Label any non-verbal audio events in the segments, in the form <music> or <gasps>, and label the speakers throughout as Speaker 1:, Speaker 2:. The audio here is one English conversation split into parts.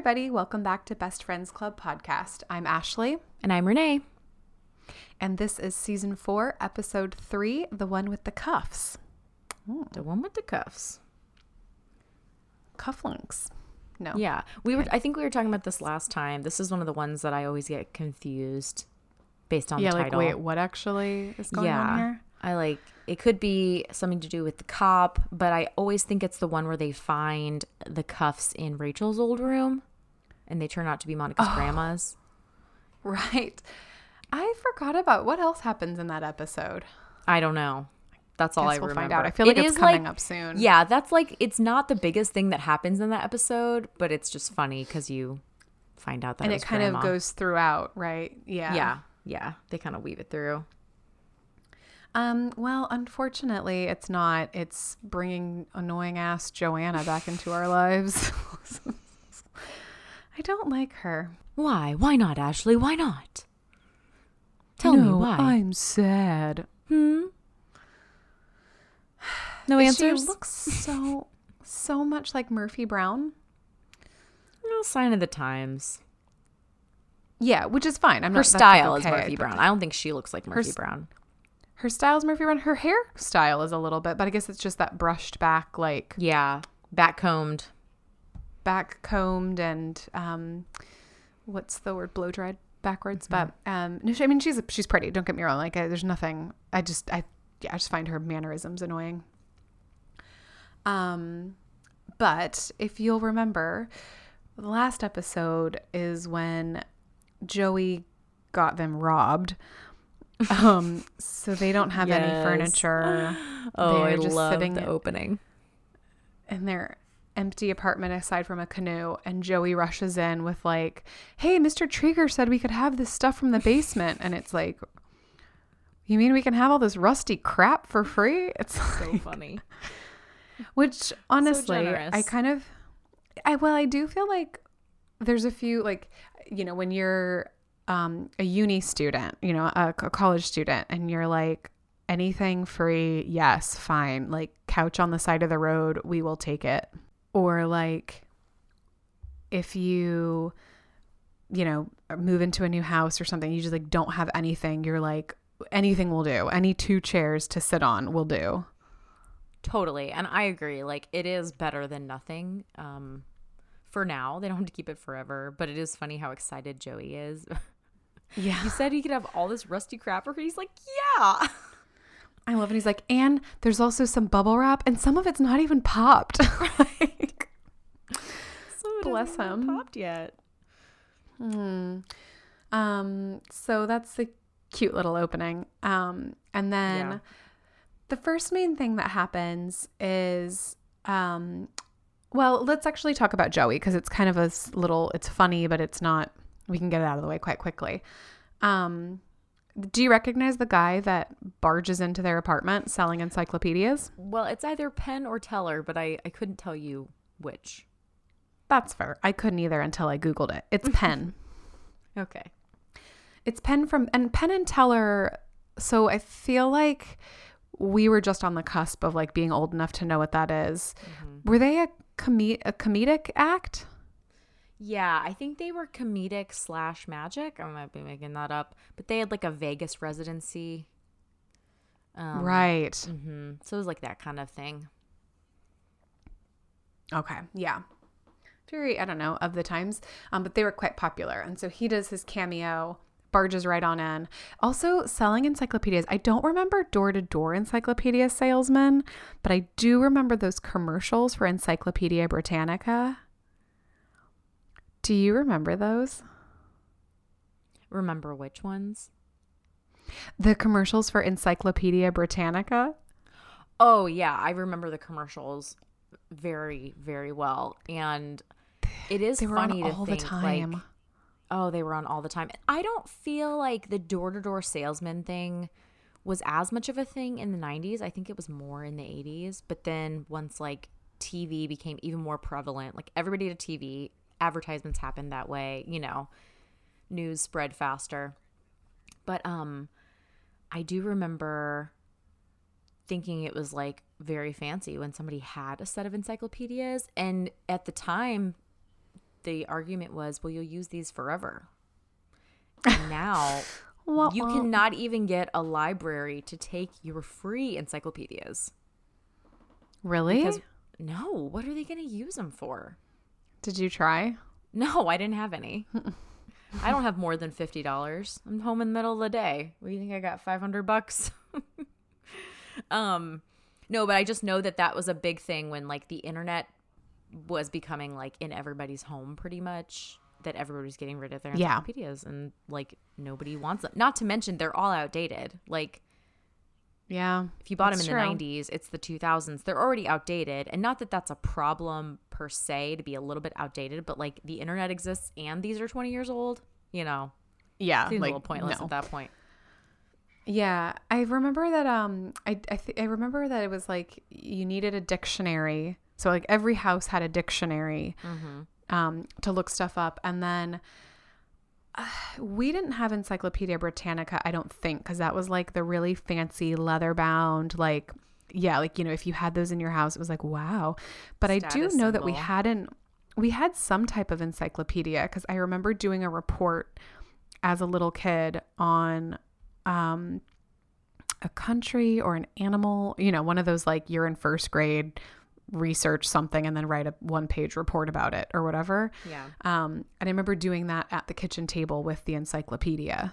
Speaker 1: everybody. Welcome back to Best Friends Club podcast. I'm Ashley,
Speaker 2: And I'm Renee.
Speaker 1: and this is season four, episode three, the one with the cuffs.
Speaker 2: The one with the cuffs.
Speaker 1: Cufflinks. No.
Speaker 2: Yeah. We were I think we were talking about this last time. This is one of the ones that I always get confused based on
Speaker 1: Yeah,
Speaker 2: the
Speaker 1: like,
Speaker 2: title.
Speaker 1: wait, what actually is going
Speaker 2: yeah.
Speaker 1: on here?
Speaker 2: I like it could be something to do with the cop, but I always think it's the one where they find the cuffs in Rachel's old room and they turn out to be Monica's
Speaker 1: Oh.
Speaker 2: grandma's.
Speaker 1: Right. I forgot about what else happens in that episode.
Speaker 2: I don't know. That's all I
Speaker 1: we'll
Speaker 2: remember.
Speaker 1: find out. I feel like
Speaker 2: It
Speaker 1: it's coming
Speaker 2: like-
Speaker 1: up soon.
Speaker 2: Yeah, that's like it's not the biggest thing that happens in that episode, but it's just funny because you find out that
Speaker 1: and
Speaker 2: it,
Speaker 1: it kind
Speaker 2: grandma.
Speaker 1: of goes throughout, right? Yeah.
Speaker 2: Yeah, yeah. They kind of weave it through.
Speaker 1: Um, well, unfortunately, it's not. It's bringing annoying ass Joanna back into our lives. <laughs> <laughs> I don't like her.
Speaker 2: Why? Why not, Ashley? Why not? Tell me why.
Speaker 1: I'm sad.
Speaker 2: Hmm. <sighs> No answers.
Speaker 1: She looks so so much like Murphy Brown.
Speaker 2: no sign of the times.
Speaker 1: Yeah, which is fine. I'm
Speaker 2: Her
Speaker 1: not like,
Speaker 2: style is Murphy Brown. I don't think she looks like Murphy
Speaker 1: s-
Speaker 2: Brown.
Speaker 1: Her style is Murphy Brown. Her hairstyle is a little bit, but I guess it's just that brushed back, like
Speaker 2: Yeah, back combed.
Speaker 1: Back combed and um, what's the word? Blow dried backwards. But um, no, she, I mean she's she's pretty. Don't get me wrong. Like I, there's nothing. I just I yeah I just find her mannerisms annoying. Um, but if you'll remember, the last episode is when Joey got them robbed. <laughs> Um, so they don't have any furniture. <gasps>
Speaker 2: Oh,
Speaker 1: They're
Speaker 2: I
Speaker 1: just
Speaker 2: love
Speaker 1: sitting-
Speaker 2: the opening.
Speaker 1: in their empty apartment aside from a canoe and Joey rushes in with like, "Hey, Mr. Treeger said we could have this stuff from the basement." And it's like, "You mean we can have all this rusty crap for free?" <laughs> It's
Speaker 2: So
Speaker 1: like,
Speaker 2: funny. <laughs>
Speaker 1: which honestly, I kind of I well, I do feel like there's a few like, you know, when you're um a uni student, you know, a, a college student and you're like anything free, yes, fine. Like couch on the side of the road, we will take it. Or like if you you know, move into a new house or something, you just like don't have anything, you're like anything will do. Any two chairs to sit on will do.
Speaker 2: Totally. And I agree. Like it is better than nothing. Um for now. They don't have to keep it forever. But it is funny how excited Joey is. <laughs>
Speaker 1: Yeah.
Speaker 2: he said he could have all this rusty crap or. He's like, Yeah. <laughs>
Speaker 1: I love it. He's like, and there's also some bubble wrap, and some of it's not even popped. <laughs> like,
Speaker 2: So
Speaker 1: Bless him.
Speaker 2: popped yet.
Speaker 1: hmm. Um, so that's the cute little opening. Um, and then
Speaker 2: Yeah.
Speaker 1: the first main thing that happens is, um, well, let's actually talk about Joey because it's kind of a little, it's funny, but it's not. We can get it out of the way quite quickly. Um, do you recognize the guy that barges into their apartment selling encyclopedias?
Speaker 2: Well, it's either Penn or Teller, but I, I couldn't tell you which.
Speaker 1: That's fair. I couldn't either until I Googled it. It's <laughs> Penn.
Speaker 2: Okay.
Speaker 1: it's Penn from, and Penn and Teller. So I feel like we were just on the cusp of like being old enough to know what that is. Mm-hmm. Were they a, com- a comedic act?
Speaker 2: Yeah, I think they were comedic slash magic. I might be making that up, but they had like a Vegas residency. Um,
Speaker 1: right.
Speaker 2: hmm So it was like that kind of thing.
Speaker 1: Okay. Yeah. Very, I don't know, of the times. Um, but they were quite popular. And so he does his cameo, barges right on in. Also, selling encyclopedias. I don't remember door to door encyclopedia salesmen, but I do remember those commercials for Encyclopedia Britannica. Do you remember those?
Speaker 2: Remember which ones?
Speaker 1: The commercials for Encyclopedia Britannica?
Speaker 2: Oh yeah, I remember the commercials very very well, and it is
Speaker 1: They were
Speaker 2: funny
Speaker 1: on
Speaker 2: to
Speaker 1: all the
Speaker 2: think
Speaker 1: time.
Speaker 2: like oh they were on all the time. I don't feel like the door to door salesman thing was as much of a thing in the 90s. I think it was more in the 80s, but then once like TV became even more prevalent, like everybody had a TV, advertisements happen that way, you know, news spread faster. But um I do remember thinking it was like very fancy when somebody had a set of encyclopedias and at the time the argument was, well, you'll use these forever. And now <laughs> you cannot even get a library to take your free encyclopedias.
Speaker 1: really?
Speaker 2: Because no, what are they going to use them for?
Speaker 1: Did you try?
Speaker 2: No, I didn't have any. <laughs> I don't have more than fifty dollars. I'm home in the middle of the day. What do you think? I got five hundred bucks. <laughs> um, no, but I just know that that was a big thing when like the internet was becoming like in everybody's home, pretty much. That everybody's getting rid of their
Speaker 1: Yeah.
Speaker 2: encyclopedias, and like nobody wants them. Not to mention they're all outdated. Like
Speaker 1: Yeah.
Speaker 2: if you bought them in
Speaker 1: true.
Speaker 2: the 90s, it's the 2000s. They're already outdated. And not that that's a problem per se to be a little bit outdated, but like the internet exists and these are 20 years old, you know,
Speaker 1: Yeah.
Speaker 2: seems
Speaker 1: like,
Speaker 2: a little pointless
Speaker 1: no.
Speaker 2: at that point.
Speaker 1: Yeah, I remember that. Um, I I, th- I remember that it was like you needed a dictionary. So like every house had a dictionary um, to look stuff up, and then <sighs> we didn't have Encyclopedia Britannica. I don't think because that was like the really fancy leather bound, like yeah, like you know if you had those in your house, it was like wow. But I do
Speaker 2: Status
Speaker 1: know that we hadn't. We had some type of encyclopedia because I remember doing a report as a little kid on um, a country or an animal, you know, one of those like you're in first grade, research something and then write a one page report about it or whatever.
Speaker 2: Yeah.
Speaker 1: Um, and I remember doing that at the kitchen table with the encyclopedia.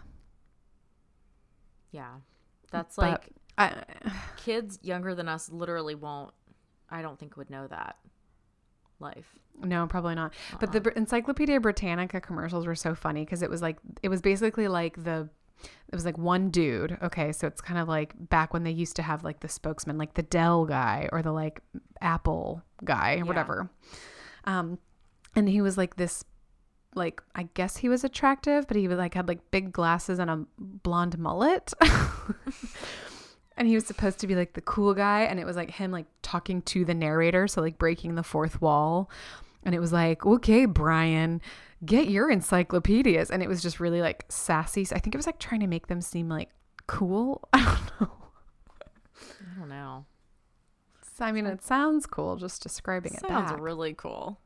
Speaker 2: Yeah. That's
Speaker 1: But
Speaker 2: like
Speaker 1: I,
Speaker 2: kids younger than us literally won't, I don't think would know that life.
Speaker 1: no, probably not. But the Encyclopedia Britannica commercials were so funny because it was like, it was basically like the, it was like one dude. Okay. So it's kind of like back when they used to have like the spokesman, like the Dell guy or the like Apple guy or
Speaker 2: Yeah.
Speaker 1: whatever. Um, and he was like this, like, I guess he was attractive, but he was like had like big glasses and a blonde mullet. <laughs> and he was supposed to be like the cool guy. And it was like him like talking to the narrator. So like breaking the fourth wall. And it was like, okay, Brian, get your encyclopedias. And it was just really like sassy. So I think it was like trying to make them seem like cool. <laughs> I don't know.
Speaker 2: I don't know.
Speaker 1: So, I mean, it sounds cool just describing it
Speaker 2: Sounds
Speaker 1: back.
Speaker 2: really cool.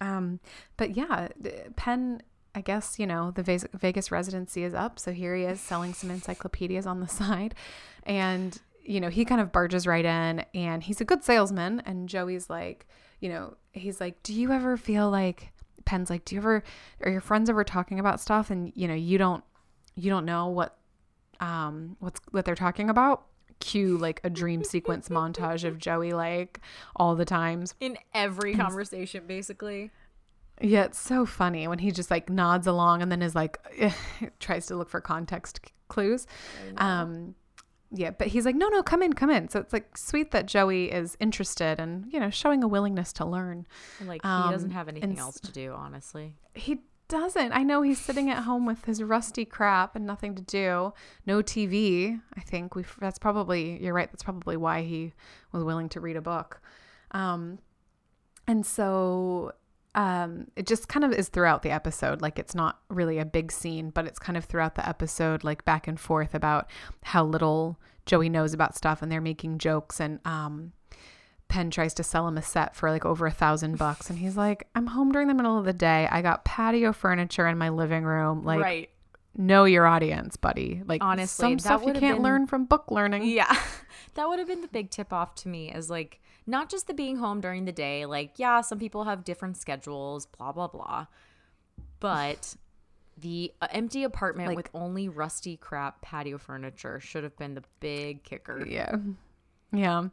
Speaker 1: Um, but yeah, Penn, I guess, you know, the Vegas residency is up. So here he is selling some encyclopedias on the <laughs> side. And, you know, he kind of barges right in and he's a good salesman. And Joey's like, you know, he's like, do you ever feel like, Penn's like, do you ever, are your friends ever talking about stuff and, you know, you don't, you don't know what, um, what's, what they're talking about? Cue like a dream <laughs> sequence montage of Joey like all the times
Speaker 2: In every conversation, basically.
Speaker 1: yeah, it's so funny when he just like nods along and then is like <laughs> tries to look for context clues. Um yeah, but he's like, "No, no, come in, come in." So it's like sweet that Joey is interested and, you know, showing a willingness to learn.
Speaker 2: And, Like, he
Speaker 1: Um,
Speaker 2: doesn't have anything else to do, honestly.
Speaker 1: He doesn't. I know he's sitting at home with his rusty crap and nothing to do. No TV. I think we that's probably you're right. That's probably why he was willing to read a book. Um and so um it just kind of is throughout the episode like it's not really a big scene but it's kind of throughout the episode like back and forth about how little Joey knows about stuff and they're making jokes and um Penn tries to sell him a set for like over a thousand bucks and he's like I'm home during the middle of the day I got patio furniture in my living room like
Speaker 2: right.
Speaker 1: know your audience buddy like
Speaker 2: Honestly,
Speaker 1: some stuff you can't
Speaker 2: been-
Speaker 1: learn from book learning
Speaker 2: Yeah. <laughs> that would have been the big tip off to me is like not just the being home during the day, like, yeah, some people have different schedules, blah, blah, blah. But the uh, empty apartment
Speaker 1: Like-
Speaker 2: with only rusty crap patio furniture should have been the big kicker.
Speaker 1: Yeah. Yeah.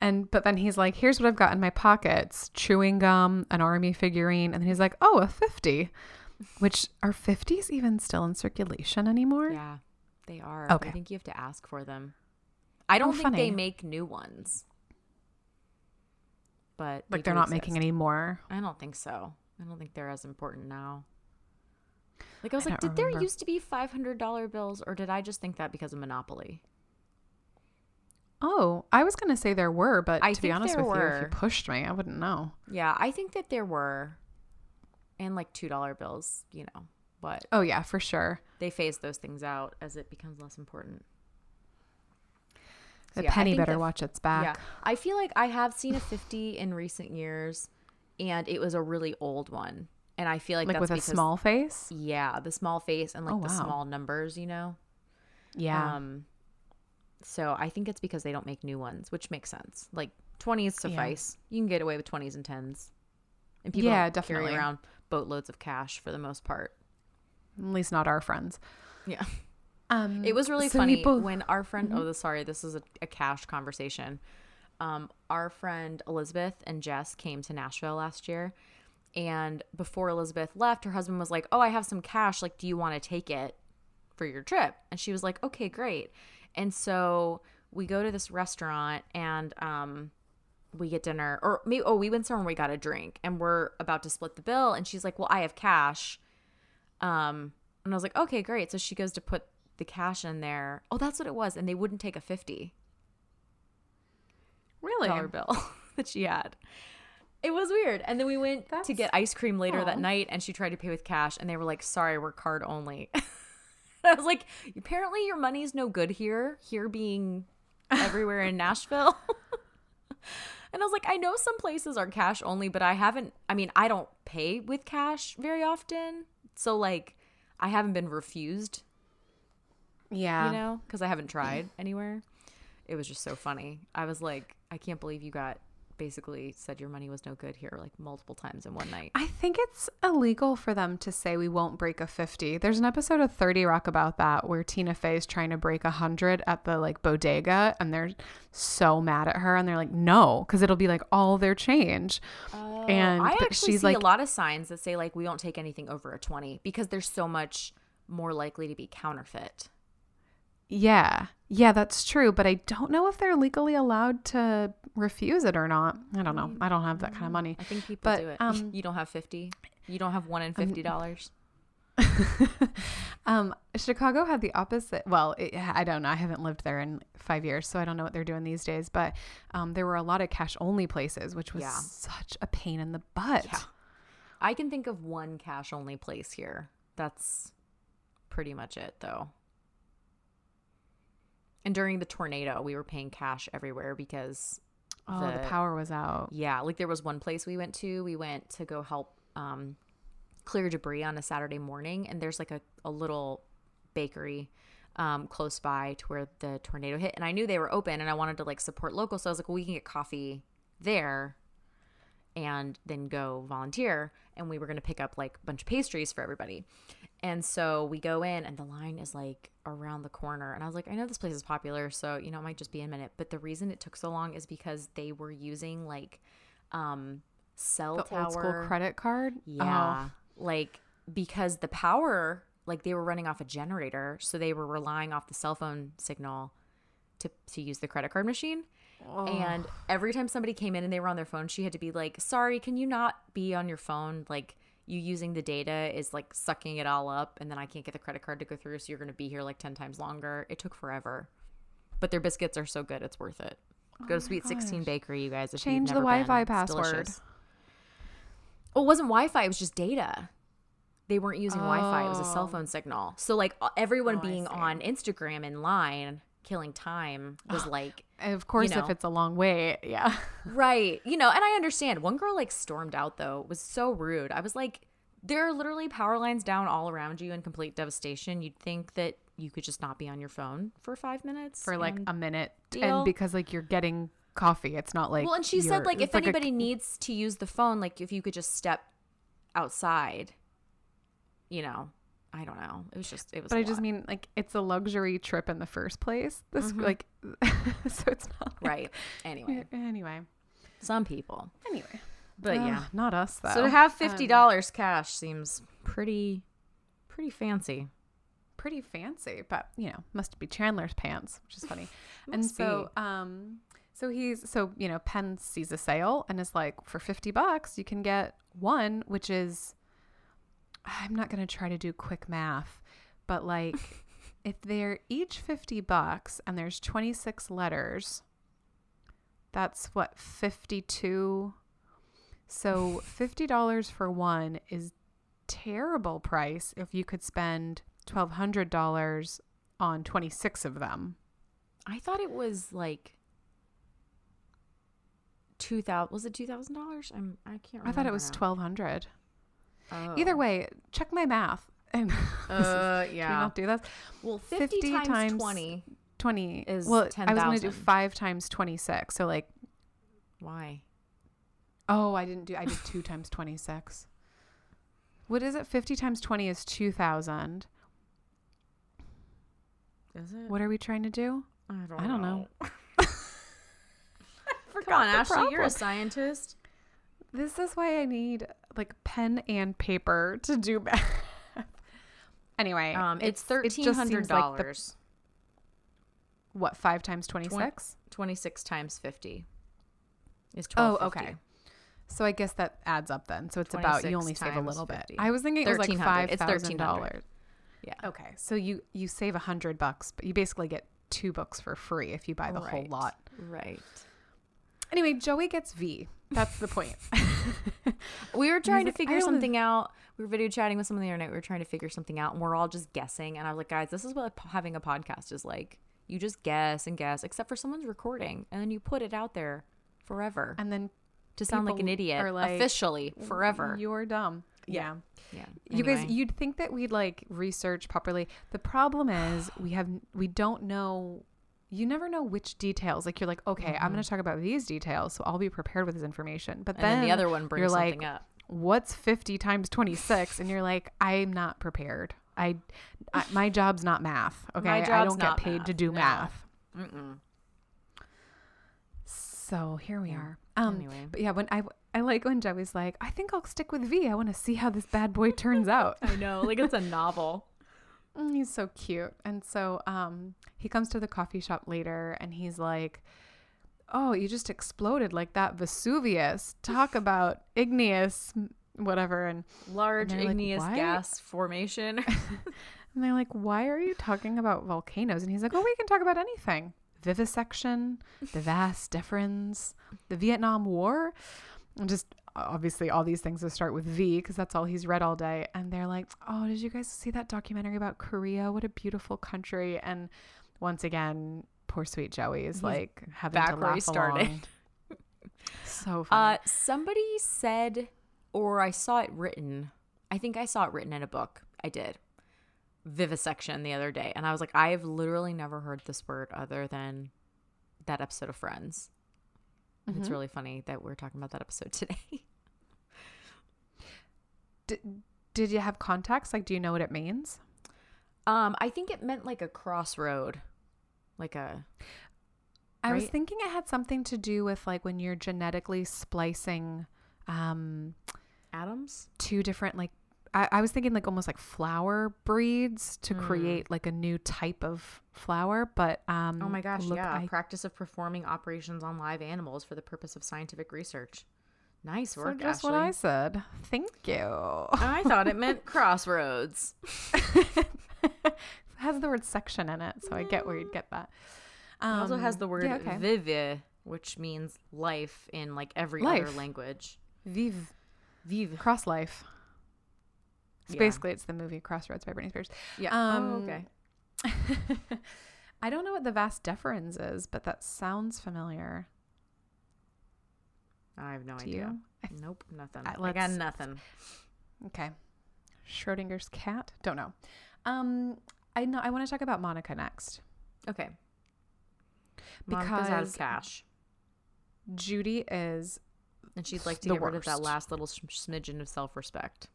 Speaker 1: And but then he's like, here's what I've got in my pockets chewing gum, an army figurine. And then he's like, oh, a 50, which are 50s even still in circulation anymore?
Speaker 2: Yeah, they are.
Speaker 1: Okay.
Speaker 2: I think you have to ask for them. I don't
Speaker 1: Oh,
Speaker 2: think they make new ones. But they
Speaker 1: Like they're
Speaker 2: do
Speaker 1: not making any more.
Speaker 2: I don't think so. I don't think they're as important now. Like I was
Speaker 1: I
Speaker 2: like, did there used to be five hundred dollar bills, or did I just think that because of Monopoly?
Speaker 1: Oh, I was going to say there were, but
Speaker 2: I
Speaker 1: to be honest with you, if you pushed me, I wouldn't know.
Speaker 2: Yeah, I think that there were, and like two dollar bills, you know, but
Speaker 1: Oh, yeah, for sure.
Speaker 2: they phase those things out as it becomes less important. So,
Speaker 1: The
Speaker 2: yeah,
Speaker 1: penny better
Speaker 2: that-
Speaker 1: watch its back.
Speaker 2: Yeah, I feel like I have seen a fifty in recent years, and it was a really old one. And I feel like,
Speaker 1: Like
Speaker 2: that's
Speaker 1: with a
Speaker 2: because,
Speaker 1: small face?
Speaker 2: yeah, the small face and like
Speaker 1: Oh,
Speaker 2: the
Speaker 1: wow.
Speaker 2: small numbers, you know.
Speaker 1: Yeah.
Speaker 2: Um, so I think it's because they don't make new ones, which makes sense. Like twenties suffice. You can get away with twenties and tens, and people
Speaker 1: Yeah, definitely.
Speaker 2: carry around boatloads of cash for the most part.
Speaker 1: At least not our friends.
Speaker 2: Yeah, <laughs>
Speaker 1: Um,
Speaker 2: it was really
Speaker 1: so
Speaker 2: funny
Speaker 1: both-
Speaker 2: when our friend. Oh, sorry, this is a, a cash conversation. Um, our friend Elizabeth and Jess came to Nashville last year, and before Elizabeth left, her husband was like, "Oh, I have some cash. Like, do you want to take it for your trip?" And she was like, "Okay, great." And so we go to this restaurant and um we get dinner or maybe oh we went somewhere and we got a drink and we're about to split the bill and she's like, "Well, I have cash." Um and I was like, "Okay, great." So she goes to put the cash in there. Oh, that's what it was and they wouldn't take a 50
Speaker 1: really?
Speaker 2: dollar bill <laughs> that she had. It was weird. And then we went to get ice cream later that night and she tried to pay with cash and they were like, "Sorry, we're card only." <laughs> I was like, "Apparently your money's no good here, here being everywhere in <laughs> Nashville." and I was like, "I know some places are cash only, but I haven't I mean, I don't pay with cash very often. So like I haven't been refused,
Speaker 1: Yeah.
Speaker 2: you know, cuz I haven't mm-hmm. tried anywhere." It was just so funny. I was like, "I can't believe you got basically said your money was no good here like multiple times in one night."
Speaker 1: I think it's illegal for them to say we won't break a 50. There's an episode of 30 Rock about that where Tina Fey is trying to break a 100 at the like bodega and they're so mad at her and they're like, no, because it'll be like all their change. Oh, and
Speaker 2: Oh, I actually
Speaker 1: she's
Speaker 2: see
Speaker 1: like,
Speaker 2: a lot of signs that say like we won't take anything over a 20 because there's so much more likely to be counterfeit.
Speaker 1: Yeah, yeah, that's true. But I don't know if they're legally allowed to refuse it or not. I don't know. I don't have that kind of money.
Speaker 2: I think people
Speaker 1: But,
Speaker 2: do it.
Speaker 1: um, <laughs>
Speaker 2: you don't have 50. You don't have one in $50. <laughs>
Speaker 1: um, Chicago had the opposite. Well, it, I don't know. I haven't lived there in five years, so I don't know what they're doing these days. But um, there were a lot of cash only places, which was
Speaker 2: Yeah.
Speaker 1: such a pain in the butt.
Speaker 2: Yeah. I can think of one cash only place here. That's pretty much it though. And during the tornado, we were paying cash everywhere because
Speaker 1: Oh, the,
Speaker 2: The-
Speaker 1: power was out.
Speaker 2: Yeah, like there was one place we went to. We went to go help um, clear debris on a Saturday morning, and there's like a, a little bakery um, close by to where the tornado hit. And I knew they were open, and I wanted to like support local, so I was like, well, we can get coffee there, and then go volunteer. And we were gonna pick up like a bunch of pastries for everybody. And so we go in, and the line is like around the corner. And I was like, I know this place is popular, so you know, it might just be a minute. But the reason it took so long is because they were using like um cell
Speaker 1: The
Speaker 2: tower
Speaker 1: old school credit card. Oh,
Speaker 2: Yeah. Like because the power, like they were running off a generator, so they were relying off the cell phone signal to to use the credit card machine.
Speaker 1: Oh.
Speaker 2: And every time somebody came in and they were on their phone, she had to be like, "Sorry, can you not be on your phone? Like you using the data is like sucking it all up and then I can't get the credit card to go through, so you're going to be here like 10 times longer." It took forever. But their biscuits are so good, it's worth it. Oh go to Sweet 16 Bakery, you guys.
Speaker 1: Oh Change the. Wi-Fi password.
Speaker 2: Well, it wasn't Wi-Fi; it was just data. They weren't using Wi-Fi; it was a cell
Speaker 1: Oh.
Speaker 2: phone signal. So, like everyone
Speaker 1: Oh,
Speaker 2: being on Instagram in line, killing time was ah, like
Speaker 1: Of course,
Speaker 2: know.
Speaker 1: if it's a long way yeah. <laughs>
Speaker 2: right, you know. And I understand. One girl like stormed out though; was so rude. I was like, there are literally power lines down all around you in complete devastation. You'd think that you could just not be on your phone for five minutes
Speaker 1: for like a minute,
Speaker 2: deal.
Speaker 1: and because like you're getting coffee, it's not like.
Speaker 2: well, and she said like if
Speaker 1: a-
Speaker 2: anybody needs to use the phone, like if you could just step outside, you know. I don't know. It was just it was.
Speaker 1: But
Speaker 2: I
Speaker 1: I just mean like it's a luxury trip in the first place. This
Speaker 2: Mhm.
Speaker 1: like, <laughs> so it's not like-
Speaker 2: right. Anyway,
Speaker 1: Anyway,
Speaker 2: some people,
Speaker 1: anyway,
Speaker 2: but
Speaker 1: Ugh,
Speaker 2: yeah.
Speaker 1: not us though.
Speaker 2: So to have
Speaker 1: Um,
Speaker 2: fifty dollars cash seems pretty, pretty fancy.
Speaker 1: pretty fancy, but you know, must be Chandler's pants, which is funny. <laughs> and so, um, so he's so you know, Penn sees a sale and is like, for fifty bucks, you can get one, which is, I'm not gonna try to do quick math, but like, <laughs> if they're each fifty bucks and there's twenty six letters, that's what fifty two. So <laughs> fifty dollars for one is terrible price if you could spend twelve hundred dollars on twenty six of them.
Speaker 2: I thought it was like two thousand. Was it two thousand dollars? I'm. I can't. remember
Speaker 1: I thought it was
Speaker 2: now.
Speaker 1: twelve hundred.
Speaker 2: Oh.
Speaker 1: Either way, check my math. <laughs> And
Speaker 2: Uh, <laughs>
Speaker 1: can we
Speaker 2: yeah.
Speaker 1: not do that?
Speaker 2: Well, 50,
Speaker 1: 50
Speaker 2: times,
Speaker 1: times-
Speaker 2: 20.
Speaker 1: Twenty
Speaker 2: Is
Speaker 1: well. I was going to do five times twenty six. So like,
Speaker 2: Why?
Speaker 1: oh, I didn't do. I did two times twenty six. What is it? Fifty times twenty is two thousand.
Speaker 2: Is it?
Speaker 1: What are we trying to do?
Speaker 2: I don't,
Speaker 1: I don't know. <laughs>
Speaker 2: Come on, Ashley. You're a scientist.
Speaker 1: This is why I need like pen and paper to do <laughs> math. anyway,
Speaker 2: Um, it's
Speaker 1: it
Speaker 2: thirteen hundred
Speaker 1: seems like the-
Speaker 2: dollars.
Speaker 1: what five times twenty six?
Speaker 2: Twenty six times fifty is twelve.
Speaker 1: Oh, okay. So I guess that adds up then. So it's about you only save a little
Speaker 2: 50.
Speaker 1: bit. I was thinking it was like
Speaker 2: 1300.
Speaker 1: five
Speaker 2: It's
Speaker 1: thousand
Speaker 2: 1300.
Speaker 1: dollars.
Speaker 2: Yeah.
Speaker 1: Okay, so you you save a hundred bucks, but you basically get two books for free if you buy the whole
Speaker 2: Right.
Speaker 1: lot.
Speaker 2: Right.
Speaker 1: Anyway, Joey gets V. That's the point. <laughs> <laughs>
Speaker 2: We were trying to
Speaker 1: like,
Speaker 2: figure something out. We were video chatting with someone on the internet. We were trying to figure something out, and we're all just guessing. And I was like, guys, this is what having a podcast is like. You just guess and guess, except for someone's recording, and then you put it out there forever
Speaker 1: and then
Speaker 2: to sound like an idiot
Speaker 1: like,
Speaker 2: officially forever.
Speaker 1: you're dumb.
Speaker 2: Yeah.
Speaker 1: yeah.
Speaker 2: Yeah.
Speaker 1: You guys, you'd think that we'd like research properly. The problem is we have we don't know. You never know which details. Like you're like, okay, I'm going to talk about these details, so I'll be prepared with this information. But
Speaker 2: Mm-hmm.
Speaker 1: then,
Speaker 2: then the other one brings
Speaker 1: you're
Speaker 2: something
Speaker 1: like,
Speaker 2: up.
Speaker 1: what's 50 times 26? And you're like, I'm not prepared. I, I my <laughs> job's not math. Okay, I don't get paid to do
Speaker 2: no.
Speaker 1: math.
Speaker 2: Mm-mm.
Speaker 1: So here we
Speaker 2: Yeah.
Speaker 1: are. Um,
Speaker 2: Anyway.
Speaker 1: but yeah, when I I like when Joey's like, I think I'll stick with V. I want to see how this bad boy turns <laughs> out.
Speaker 2: I know, like it's a novel. <laughs>
Speaker 1: Mm, He's so cute. And so um he comes to the coffee shop later and he's like, "Oh, you just exploded like that Vesuvius. Talk <laughs> about igneous whatever." And
Speaker 2: Large
Speaker 1: And they're like,
Speaker 2: igneous gas formation. <laughs> <laughs>
Speaker 1: and they're like, "Why are you talking about volcanoes?" And he's like, "Oh, we can talk about anything. Vivisection, the vast difference, the Vietnam War." And just obviously all these things that start with V because that's all he's read all day. And they're like, "Oh, did you guys see that documentary about Korea? What a beautiful country!" And once again, poor sweet Joey is
Speaker 2: He's
Speaker 1: like having
Speaker 2: back
Speaker 1: to laugh
Speaker 2: started.
Speaker 1: along. <laughs> So funny.
Speaker 2: Uh, somebody said, or I saw it written. I think I saw it written in a book. I did. Vivisection the other day, and I was like, I have literally never heard this word other than that episode of Friends. And It's really funny that we're talking about that episode <laughs> today.
Speaker 1: Did, did you have context? Like, do you know what it means?
Speaker 2: um, I think it meant like a crossroad, like a
Speaker 1: I was thinking it had something to do with like when you're genetically splicing um
Speaker 2: atoms,
Speaker 1: two different like I, I was thinking like almost like flower breeds to
Speaker 2: Mm.
Speaker 1: create like a new type of flower, but um
Speaker 2: Oh my gosh,
Speaker 1: look,
Speaker 2: yeah.
Speaker 1: I,
Speaker 2: Practice of performing operations on live animals for the purpose of scientific research. Nice work.
Speaker 1: so just
Speaker 2: Ashley.
Speaker 1: what I said. Thank you.
Speaker 2: I thought it meant <laughs> crossroads.
Speaker 1: it <laughs> has the word section in it, so I get where you'd get that.
Speaker 2: It also has
Speaker 1: Um,
Speaker 2: the word
Speaker 1: yeah, okay.
Speaker 2: vive, which means life in like every other language.
Speaker 1: Vive
Speaker 2: Vive.
Speaker 1: cross life. It's
Speaker 2: Yeah.
Speaker 1: basically it's the movie Crossroads by Britney Spears.
Speaker 2: Yeah.
Speaker 1: Um,
Speaker 2: oh, okay. <laughs>
Speaker 1: I don't know what the vas deferens is, but that sounds familiar
Speaker 2: I have no idea.
Speaker 1: you.
Speaker 2: Nope, nothing.
Speaker 1: Uh,
Speaker 2: I got nothing.
Speaker 1: Okay. Schrodinger's cat? Don't know. Um I know I want to talk about Monica next.
Speaker 2: Okay. Monica's out of cash,
Speaker 1: Judy is
Speaker 2: and she'd like to get rid of that last little smidgen of self-respect.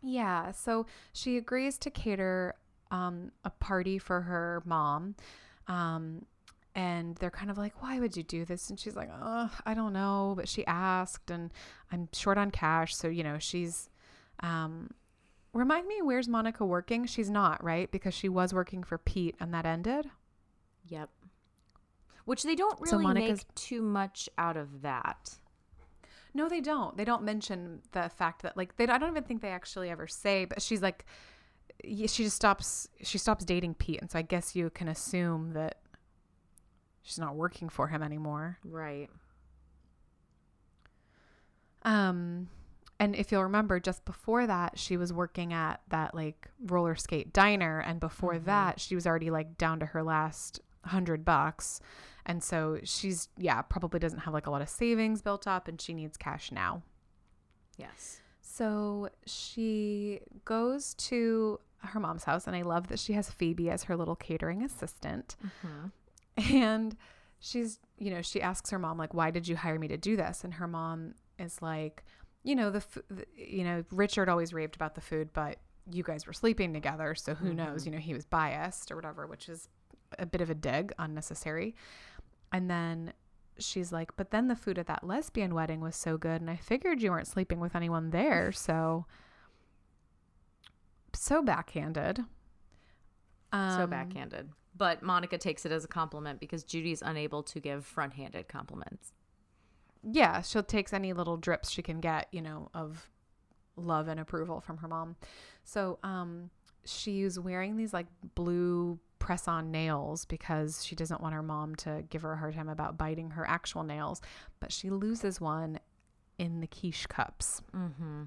Speaker 1: Yeah, so she agrees to cater um, a party for her mom. Um, and they're kind of like, why would you do this? And she's like, oh, I don't know. But she asked, and I'm short on cash. So, you know, she's. Um, remind me, where's Monica working? She's not, right? Because she was working for Pete and that ended.
Speaker 2: Yep. Which they don't
Speaker 1: So
Speaker 2: really
Speaker 1: Monica's-
Speaker 2: make too much out of that.
Speaker 1: No, they don't. They don't mention the fact that like they. I don't even think they actually ever say. But she's like, she just stops. She stops dating Pete, and so I guess you can assume that she's not working for him anymore.
Speaker 2: Right.
Speaker 1: Um, and if you'll remember, just before that, she was working at that like roller skate diner, and before
Speaker 2: Mhm.
Speaker 1: that, she was already like down to her last hundred bucks, And so she's, yeah, probably doesn't have like a lot of savings built up and she needs cash now.
Speaker 2: Yes.
Speaker 1: So she goes to her mom's house, and I love that she has Phoebe as her little catering assistant. And she's, you know, she asks her mom, like, why did you hire me to do this? And her mom is like, you know, the, the you know, Richard always raved about the food, but you guys were sleeping together. So who knows? You know, he was biased or whatever, which is a bit of a dig, unnecessary. And then she's like, but then the food at that lesbian wedding was so good. And I figured you weren't sleeping with anyone there. <laughs> So, so backhanded.
Speaker 2: so
Speaker 1: Um,
Speaker 2: backhanded. But Monica takes it as a compliment because Judy's unable to give front-handed compliments.
Speaker 1: Yeah, she'll takes any little drips she can get, you know, of love and approval from her mom. So, um, she's wearing these like blue press-on nails because she doesn't want her mom to give her a hard time about biting her actual nails, but she loses one in the quiche cups. Mm-hmm.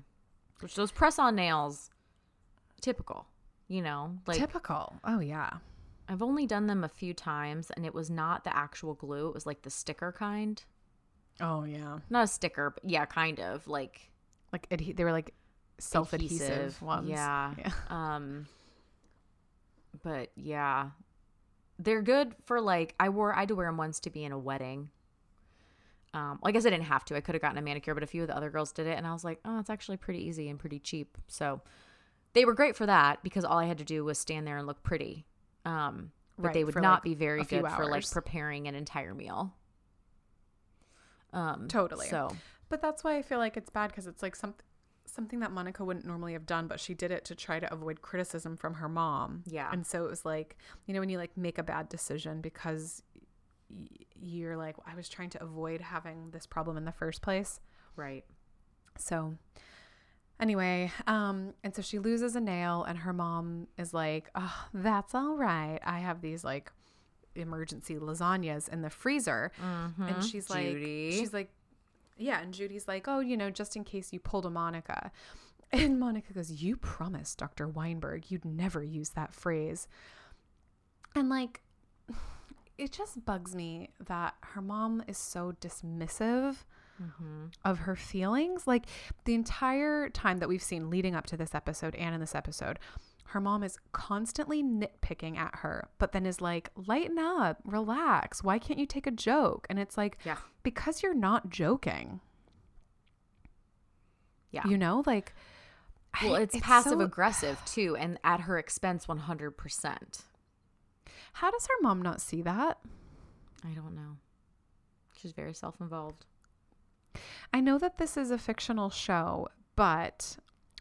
Speaker 2: Which those press-on nails, typical. You know, like
Speaker 1: Typical. Oh yeah.
Speaker 2: I've only done them a few times, and it was not the actual glue. It was like the sticker kind.
Speaker 1: Oh yeah.
Speaker 2: Not a sticker, but yeah, kind of like
Speaker 1: Like adhe- they were like self-adhesive ones.
Speaker 2: Yeah. <laughs>
Speaker 1: Yeah.
Speaker 2: Um, but yeah, they're good for like I wore. I had to wear them once to be in a wedding. Um, well, I guess I didn't have to. I could have gotten a manicure, but a few of the other girls did it, and I was like, oh, it's actually pretty easy and pretty cheap. So they were great for that because all I had to do was stand there and look pretty. Um, but
Speaker 1: Right,
Speaker 2: they would not
Speaker 1: like,
Speaker 2: be very good for like preparing an entire meal. Um,
Speaker 1: Totally.
Speaker 2: So
Speaker 1: But that's why I feel like it's bad because it's like something something that Monica wouldn't normally have done, but she did it to try to avoid criticism from her mom.
Speaker 2: Yeah.
Speaker 1: And so it was like, you know, when you like make a bad decision because y- you're like, I was trying to avoid having this problem in the first place.
Speaker 2: right.
Speaker 1: So anyway, um, and so she loses a nail, and her mom is like, "Oh, that's all right. I have these like emergency lasagnas in the freezer," and she's like,
Speaker 2: Mm-hmm. Judy.
Speaker 1: she's like, yeah, and Judy's like, "Oh, you know, just in case you pulled a Monica," <laughs> and Monica goes, "You promised Dr. Weinberg you'd never use that phrase," and like. <sighs> It just bugs me that her mom is so dismissive Mm-hmm. of her feelings. Like the entire time that we've seen leading up to this episode and in this episode, her mom is constantly nitpicking at her, but then is like, lighten up, relax. Why can't you take a joke? And it's like,
Speaker 2: Yeah.
Speaker 1: because you're not joking.
Speaker 2: Yeah.
Speaker 1: You know, like,
Speaker 2: Well,
Speaker 1: I-
Speaker 2: it's, passive
Speaker 1: so-
Speaker 2: aggressive too, and at her expense, one hundred percent.
Speaker 1: How does her mom not see that?
Speaker 2: I don't know. She's very self-involved.
Speaker 1: I know that this is a fictional show, but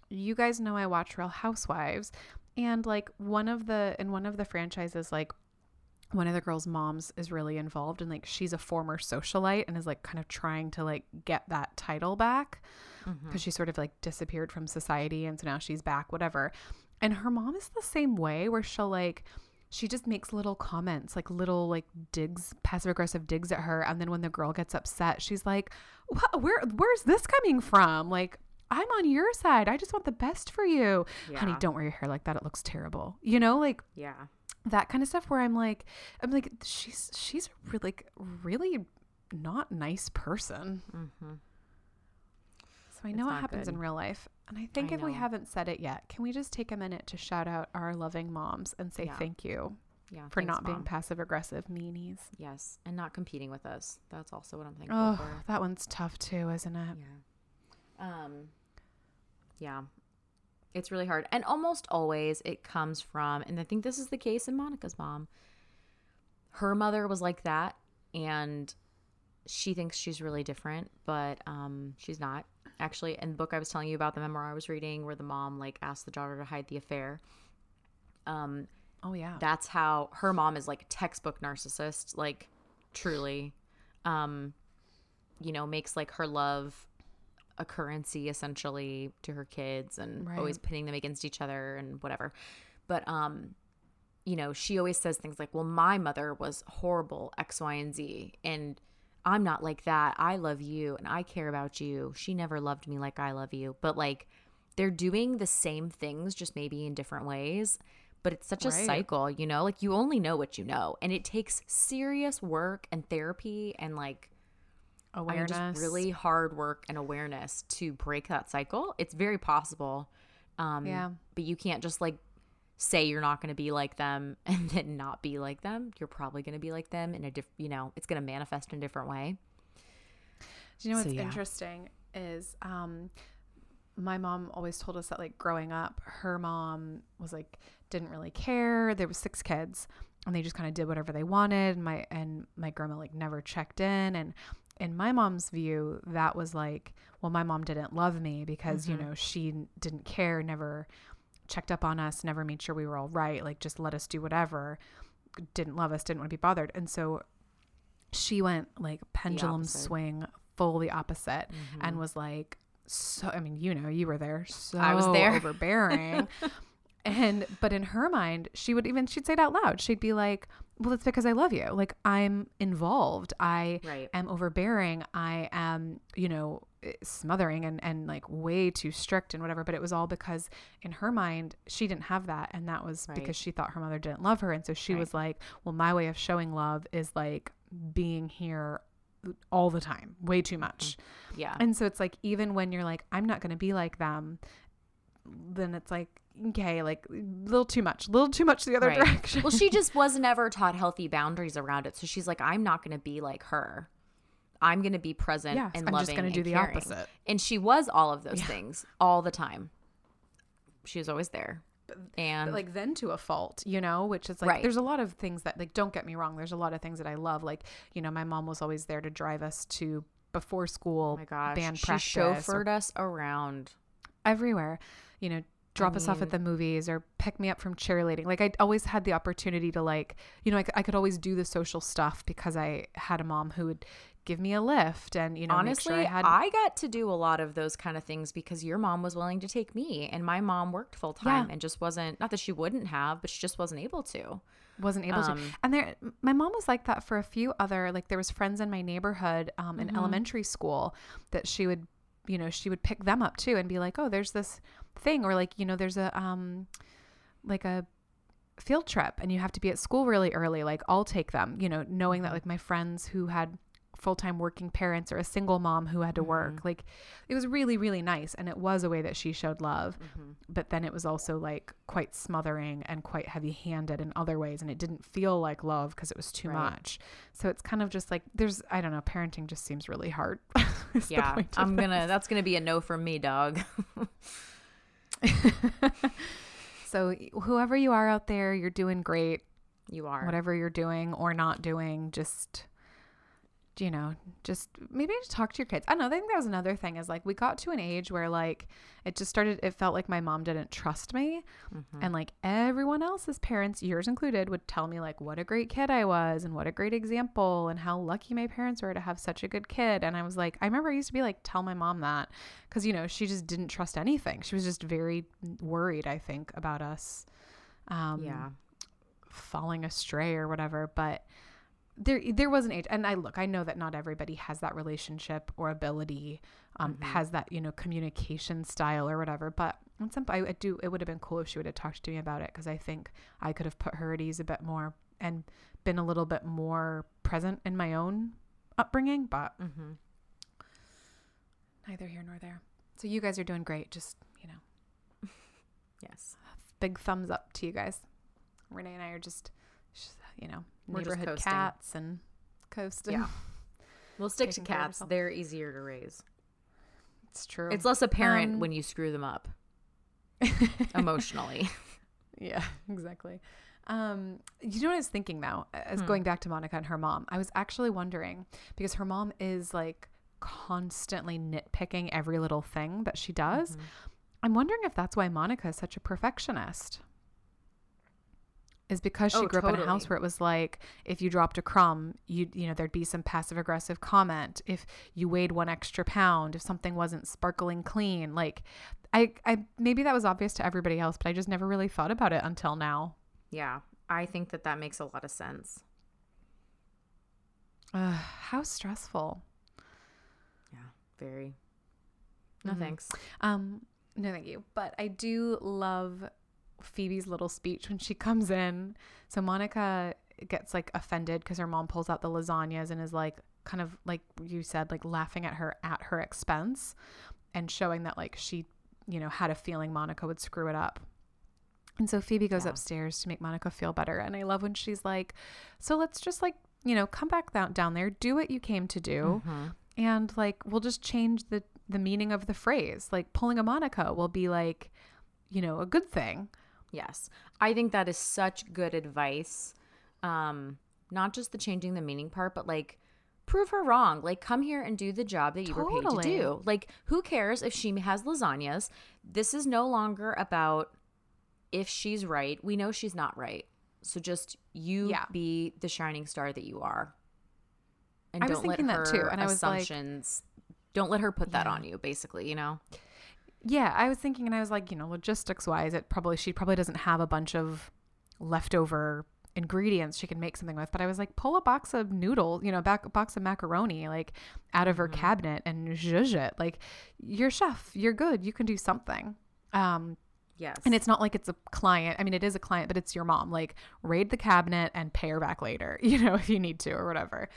Speaker 1: you guys know I watch Real Housewives and like one of the in one of the franchises like one of the girls' moms is really involved and like she's a former socialite and is like kind of trying to like get that title back mm-hmm. because she sort of like disappeared from society and so now she's back whatever. And her mom is the same way where she'll like she just makes little comments, like little like digs, passive aggressive digs at her, and then when the girl gets upset, she's like, "What? Where? Where's this coming from? Like, I'm on your side. I just want the best for you, honey. Don't wear your hair like that. It looks terrible. You know, like
Speaker 2: Yeah.
Speaker 1: that kind of stuff. Where I'm like, I'm like, she's she's a really like really not nice person. Mm-hmm. So I know what
Speaker 2: not
Speaker 1: happens
Speaker 2: good.
Speaker 1: in real life. And I think
Speaker 2: I
Speaker 1: if we haven't said it yet, can we just take a minute to shout out our loving moms and say
Speaker 2: Yeah.
Speaker 1: thank you
Speaker 2: Yeah.
Speaker 1: for
Speaker 2: thanks,
Speaker 1: not being passive aggressive meanies?
Speaker 2: Yes, and not competing with us. That's also what I'm thankful
Speaker 1: Oh,
Speaker 2: for.
Speaker 1: that one's tough too, isn't it?
Speaker 2: Yeah. Um. Yeah. It's really hard, and almost always it comes from, and I think this is the case in Monica's mom. Her mother was like that, and she thinks she's really different, but um, she's not. Actually, in the book I was telling you about, the memoir I was reading, where the mom like asked the daughter to hide the affair. Um,
Speaker 1: Oh yeah.
Speaker 2: that's how her mom is like a textbook narcissist like truly um you know makes like her love a currency essentially to her kids and
Speaker 1: Right.
Speaker 2: always pitting them against each other and whatever but um you know she always says things like well my mother was horrible x y and z and i'm not like that i love you and i care about you she never loved me like i love you but like they're doing the same things just maybe in different ways but it's such a cycle, you know? Like you only know what you know, and it takes serious work and therapy and like I mean,
Speaker 1: Awareness.
Speaker 2: just really hard work and awareness to break that cycle. It's very possible. Um,
Speaker 1: Yeah.
Speaker 2: But you can't just like say you're not going to be like them <laughs> and then not be like them. You're probably going to be like them in a different, you know, it's going to manifest in a different way.
Speaker 1: Do you know
Speaker 2: So,
Speaker 1: what's
Speaker 2: yeah.
Speaker 1: interesting is um my mom always told us that like growing up, her mom was like didn't really care. There was six kids and they just kind of did whatever they wanted. And my and my grandma like never checked in and in my mom's view, that was like, well, my mom didn't love me because, you know, she didn't care, never checked up on us, never made sure we were all right, like just let us do whatever, didn't love us, didn't want to be bothered. And so she went like pendulum swing, full the opposite, and mm-hmm. was like, so, I mean, you know, you were there, so
Speaker 2: I was there. <laughs>
Speaker 1: overbearing. and, but in her mind, she would even, she'd say it out loud. She'd be like, well, it's because I love you. Like, I'm involved. I
Speaker 2: Right.
Speaker 1: am overbearing. I am, you know, eh, smothering and, and like way too strict and whatever. But it was all because in her mind, she didn't have that. And that was
Speaker 2: Right.
Speaker 1: because she thought her mother didn't love her. And so she
Speaker 2: Right.
Speaker 1: was like, well, my way of showing love is like being here all the time, way too much.
Speaker 2: Yeah.
Speaker 1: And so it's like, even when you're like, I'm not going to be like them, then it's like, okay, like a little too much, a little too much the other
Speaker 2: Right.
Speaker 1: direction.
Speaker 2: well, she <laughs> just was never taught healthy boundaries around it. So she's like, I'm not going to be like her. I'm going to be present
Speaker 1: Yeah,
Speaker 2: and
Speaker 1: I'm
Speaker 2: loving
Speaker 1: just gonna do the
Speaker 2: caring.
Speaker 1: opposite.
Speaker 2: And she was all of those things all the time. She was always there. And
Speaker 1: but like then to a fault, you know, which is like
Speaker 2: Right.
Speaker 1: there's a lot of things that like don't get me wrong, there's a lot of things that I love. Like, you know, my mom was always there to drive us to before school
Speaker 2: oh my gosh,
Speaker 1: band
Speaker 2: she
Speaker 1: practice or
Speaker 2: chauffeured us around.
Speaker 1: everywhere. You know, drop us off at the movies or pick me up from cheerleading. Like I always had the opportunity to like, you know, I could always do the social stuff because I had a mom who would give me a lift and you know
Speaker 2: Honestly,
Speaker 1: sure I had
Speaker 2: I got to do a lot of those kind of things because your mom was willing to take me, and my mom worked full time
Speaker 1: Yeah.
Speaker 2: and just wasn't. Not that she wouldn't have, but she just wasn't able to.
Speaker 1: wasn't able to
Speaker 2: Um,
Speaker 1: and there my mom was like that for a few other like there was friends in my neighborhood um,
Speaker 2: Mm-hmm.
Speaker 1: in elementary school that she would you know she would pick them up too and be like oh there's this thing or like you know there's a um like a field trip and you have to be at school really early like i'll take them you know knowing
Speaker 2: Mm-hmm.
Speaker 1: that like my friends who had full-time working parents or a single mom who had to work
Speaker 2: Mm-hmm.
Speaker 1: like it was really really nice and it was a way that she showed love
Speaker 2: Mm-hmm.
Speaker 1: but then it was also like quite smothering and quite heavy-handed in other ways and it didn't feel like love because it was too
Speaker 2: Right.
Speaker 1: much so it's kind of just like there's i don't know parenting just seems really hard <laughs>
Speaker 2: Yeah, I'm
Speaker 1: it.
Speaker 2: gonna. That's gonna be a no from me, dog. <laughs> <laughs>
Speaker 1: so whoever you are out there you're doing great
Speaker 2: you are.
Speaker 1: whatever you're doing or not doing just you know just maybe just talk to your kids. I know i think that was another thing is like we got to an age where like it just started it felt like my mom didn't trust me. And like everyone else's parents yours included would tell me like what a great kid i was and what a great example and how lucky my parents were to have such a good kid. And i was like i remember i used to be like tell my mom that because you know she just didn't trust anything. She was just very worried i think about us um
Speaker 2: Yeah.
Speaker 1: falling astray or whatever. But there there was an age and i look i know that not everybody has that relationship or ability um has that you know communication style or whatever but at some I, I do it would have been cool if she would have talked to me about it because i think i could have put her at ease a bit more and been a little bit more present in my own upbringing but
Speaker 2: Mm-hmm.
Speaker 1: neither here nor there so you guys are doing great just you know <laughs>
Speaker 2: Yes.
Speaker 1: big thumbs up to you guys renee and i are just you know
Speaker 2: We're just
Speaker 1: neighborhood cats and coasting
Speaker 2: Yeah. <laughs> We'll stick to
Speaker 1: Taking care of
Speaker 2: cats. They're easier to raise.
Speaker 1: It's true.
Speaker 2: It's less apparent
Speaker 1: Um,
Speaker 2: when you screw them up <laughs> emotionally.
Speaker 1: yeah, <laughs> exactly. Um, you know what I was thinking though, as
Speaker 2: Hmm.
Speaker 1: going back to Monica and her mom, I was actually wondering because her mom is like constantly nitpicking every little thing that she does.
Speaker 2: Mm-hmm.
Speaker 1: I'm wondering if that's why Monica is such a perfectionist. Is because she
Speaker 2: Oh,
Speaker 1: grew up in a house where it was like if you dropped a crumb, you you know there'd be some passive aggressive comment. If you weighed one extra pound, if something wasn't sparkling clean, like I I maybe that was obvious to everybody else, but I just never really thought about it until now.
Speaker 2: Yeah. I think that that makes a lot of sense.
Speaker 1: Ugh, how stressful.
Speaker 2: Yeah. Very. No
Speaker 1: Mhm.
Speaker 2: thanks.
Speaker 1: Um, no, thank you. But I do love Phoebe's little speech when she comes in. So Monica gets like offended because her mom pulls out the lasagnas and is like kind of like you said like laughing at her at her expense and showing that like she you know had a feeling Monica would screw it up. And so Phoebe goes
Speaker 2: Yeah.
Speaker 1: upstairs to make Monica feel better and I love when she's like so let's just like you know come back down down there do what you came to do
Speaker 2: Mhm.
Speaker 1: and like we'll just change the the meaning of the phrase like pulling a Monica will be like you know a good thing.
Speaker 2: Yes. I think that is such good advice. Um, not just the changing the meaning part, but like prove her wrong. Like come here and do the job that you were paid to do. Like who cares if she has lasagnas? This is no longer about if she's right. We know she's not right. So just you
Speaker 1: Yeah.
Speaker 2: be the shining star that you are. And
Speaker 1: I was
Speaker 2: don't let
Speaker 1: thinking
Speaker 2: her
Speaker 1: that too, and I was like-
Speaker 2: assumptions don't let her put that
Speaker 1: Yeah.
Speaker 2: on you, basically, you know?
Speaker 1: Yeah, I was thinking, and I was like, you know, logistics wise, it probably she probably doesn't have a bunch of leftover ingredients she can make something with. But I was like, pull a box of noodles, you know, back a box of macaroni, like out of her cabinet and zhuzh it. Like, you're chef, you're good, you can do something. Um,
Speaker 2: Yes.
Speaker 1: and it's not like it's a client. I mean, it is a client, but it's your mom. Like, raid the cabinet and pay her back later, <laughs> you know, if you need to or whatever.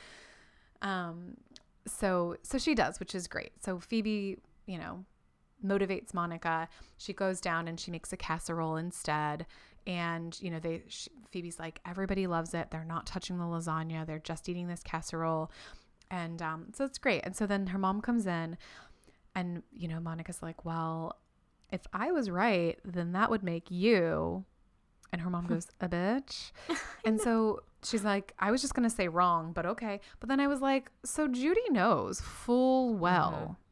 Speaker 1: Um, so so she does, which is great. So Phoebe, you know, motivates Monica. She goes down and she makes a casserole instead. And you know, they she, Phoebe's like, everybody loves it. They're not touching the lasagna. They're just eating this casserole. And um, so it's great. And so then her mom comes in, and you know, Monica's like, well, if I was right, then that would make you. And her mom <laughs> goes, a bitch. <laughs> and so she's like, I was just going to say wrong, but okay. But then I was like, so Judy knows full well
Speaker 2: Mm-hmm.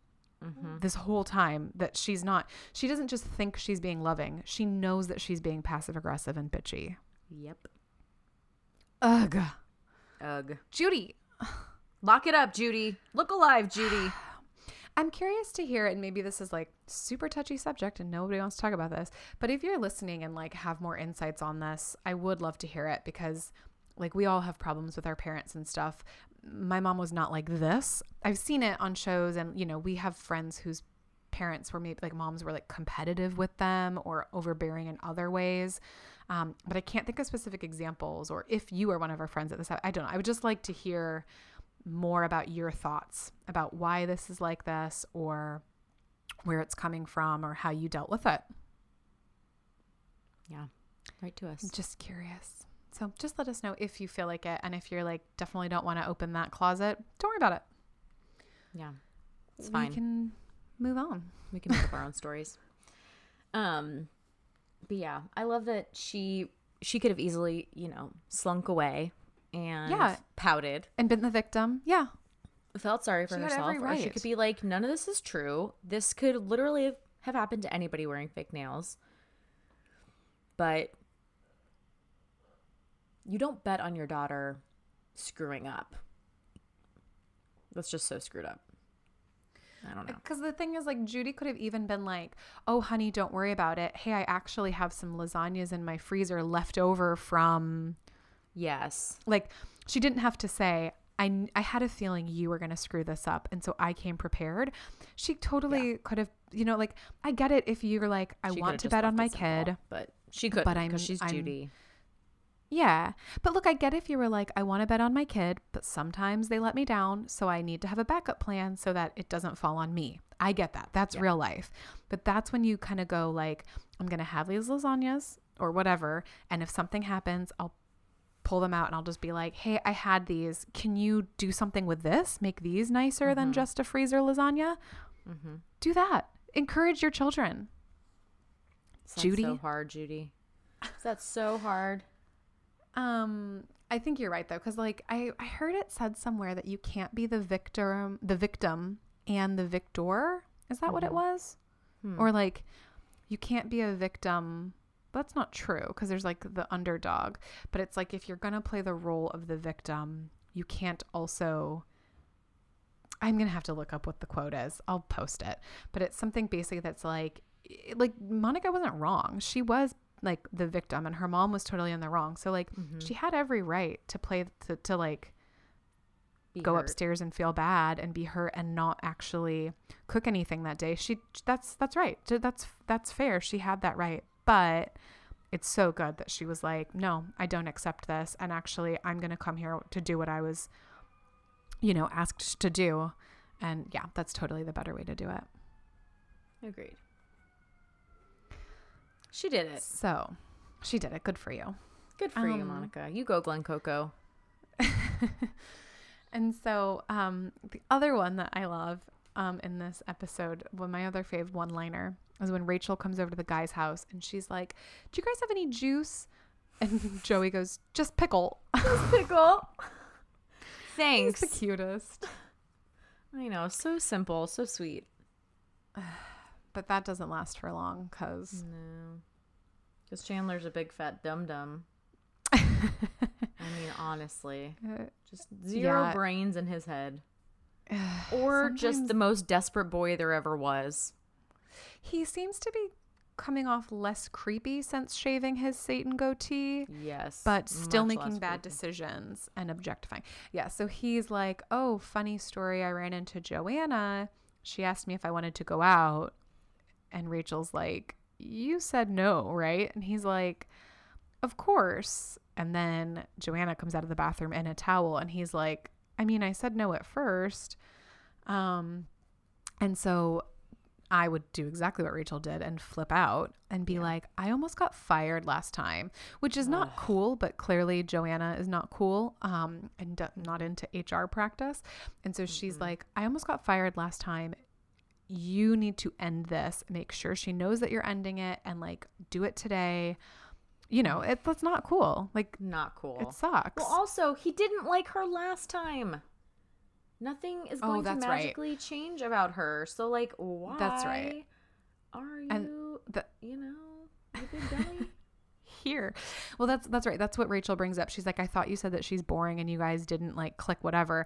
Speaker 2: Mm-hmm.
Speaker 1: this whole time that she's not, she doesn't just think she's being loving. She knows that she's being passive aggressive and bitchy.
Speaker 2: Yep.
Speaker 1: Ugh.
Speaker 2: Ugh.
Speaker 1: Judy, <sighs>
Speaker 2: Lock it up, Judy. Look alive, Judy. <sighs>
Speaker 1: I'm curious to hear, and maybe this is like super touchy subject and nobody wants to talk about this, but if you're listening and like have more insights on this, I would love to hear it because like we all have problems with our parents and stuff. My mom was not like this. I've seen it on shows and you know, we have friends whose parents were maybe like moms were like competitive with them or overbearing in other ways. Um, but I can't think of specific examples or if you are one of our friends at this, I don't know. I would just like to hear more about your thoughts about why this is like this or where it's coming from or how you dealt with it.
Speaker 2: Yeah. Right to us.
Speaker 1: Just curious. So just let us know if you feel like it. And if you're like, definitely don't want to open that closet, don't worry about it.
Speaker 2: Yeah. It's fine.
Speaker 1: We can move on.
Speaker 2: We can make up our own stories. <laughs> Um, but yeah, I love that she she could have easily, you know, slunk away and
Speaker 1: Yeah.
Speaker 2: pouted,
Speaker 1: And been the victim. Yeah.
Speaker 2: felt sorry for
Speaker 1: She
Speaker 2: herself,
Speaker 1: every
Speaker 2: or she could be like, none of this is true. This could literally have happened to anybody wearing fake nails. But you don't bet on your daughter screwing up. That's just so screwed up. I don't know.
Speaker 1: Because the thing is, like, Judy could have even been like, oh, honey, don't worry about it. Hey, I actually have some lasagnas in my freezer left over from
Speaker 2: Yes.
Speaker 1: like she didn't have to say I, I had a feeling you were going to screw this up and so i came prepared she totally could have you know like i get it if you're like i
Speaker 2: She
Speaker 1: want to bet on my
Speaker 2: simple,
Speaker 1: kid
Speaker 2: but she could.
Speaker 1: But
Speaker 2: But
Speaker 1: I'm-
Speaker 2: she's
Speaker 1: I'm-
Speaker 2: Judy.
Speaker 1: Yeah but look i get if you were like i want to bet on my kid but sometimes they let me down so i need to have a backup plan so that it doesn't fall on me i get that that's real life but that's when you kind of go like i'm going to have these lasagnas or whatever and if something happens i'll pull them out and I'll just be like, hey, I had these. Can you do something with this? Make these nicer than mm-hmm. just a freezer lasagna? Mm-hmm. Do that. Encourage your children.
Speaker 2: That's
Speaker 1: Judy?
Speaker 2: so hard, Judy. That's so hard.
Speaker 1: Um, I think you're right though, because like I, I heard it said somewhere that you can't be the victim, the victim and the victor. Is that what it was? Or like you can't be a victim. That's not true because there's like the underdog, but it's like if you're gonna play the role of the victim, you can't also. I'm gonna have to look up what the quote is. I'll post it, but it's something basically that's like, like Monica wasn't wrong. She was like the victim, and her mom was totally in the wrong. So like, mm-hmm. she had every right to play to, to like
Speaker 2: Be
Speaker 1: go
Speaker 2: hurt.
Speaker 1: upstairs and feel bad and be hurt and not actually cook anything that day. She that's that's right. That's that's fair. She had that right. But it's so good that she was like, no, I don't accept this. And actually, I'm going to come here to do what I was, you know, asked to do. And yeah, that's totally the better way to do it.
Speaker 2: Agreed. She did it.
Speaker 1: So she did it. Good for you.
Speaker 2: Good for you,
Speaker 1: Um,
Speaker 2: Monica. You go, Glen Coco. <laughs>
Speaker 1: And so um, the other one that I love um, in this episode, one my other fave one liner, is when Rachel comes over to the guy's house and she's like, "Do you guys have any juice?" And <laughs> Joey goes, "Just pickle."
Speaker 2: Just <laughs> Pickle.
Speaker 1: He's
Speaker 2: Thanks.
Speaker 1: the cutest.
Speaker 2: I know. So simple. So sweet. <sighs> <sighs> <sighs>
Speaker 1: But that doesn't last for long because
Speaker 2: No. Because Chandler's a big fat dum dum. <laughs> I mean, honestly. Uh, just zero
Speaker 1: Yeah.
Speaker 2: brains in his head. <sighs> Or just the most desperate boy there ever was.
Speaker 1: he seems to be coming off less creepy since shaving his Satan goatee.
Speaker 2: Yes.
Speaker 1: but still making bad
Speaker 2: creepy.
Speaker 1: decisions and objectifying. Yeah, so he's like, "Oh, funny story. I ran into Joanna. She asked me if I wanted to go out." And Rachel's like, "You said no, right?" And he's like, "Of course." And then Joanna comes out of the bathroom in a towel and he's like, "I mean, I said no at first. Um and so I would do exactly what Rachel did and flip out and be like, I almost got fired last time, which is not cool, but clearly Joanna is not cool um, and not into HR practice. And so she's like, I almost got fired last time. You need to end this. Make sure she knows that you're ending it and like do it today. You know, it, that's not cool. Like,
Speaker 2: Not cool.
Speaker 1: it sucks.
Speaker 2: Well, also, he didn't like her last time. Nothing is
Speaker 1: Oh,
Speaker 2: going to
Speaker 1: that's right.
Speaker 2: magically change about her. So, like, why
Speaker 1: That's right.
Speaker 2: are you,
Speaker 1: And the,
Speaker 2: you know, you <laughs> big
Speaker 1: here. Well, that's that's right. That's what Rachel brings up. She's like, I thought you said that she's boring and you guys didn't like click whatever.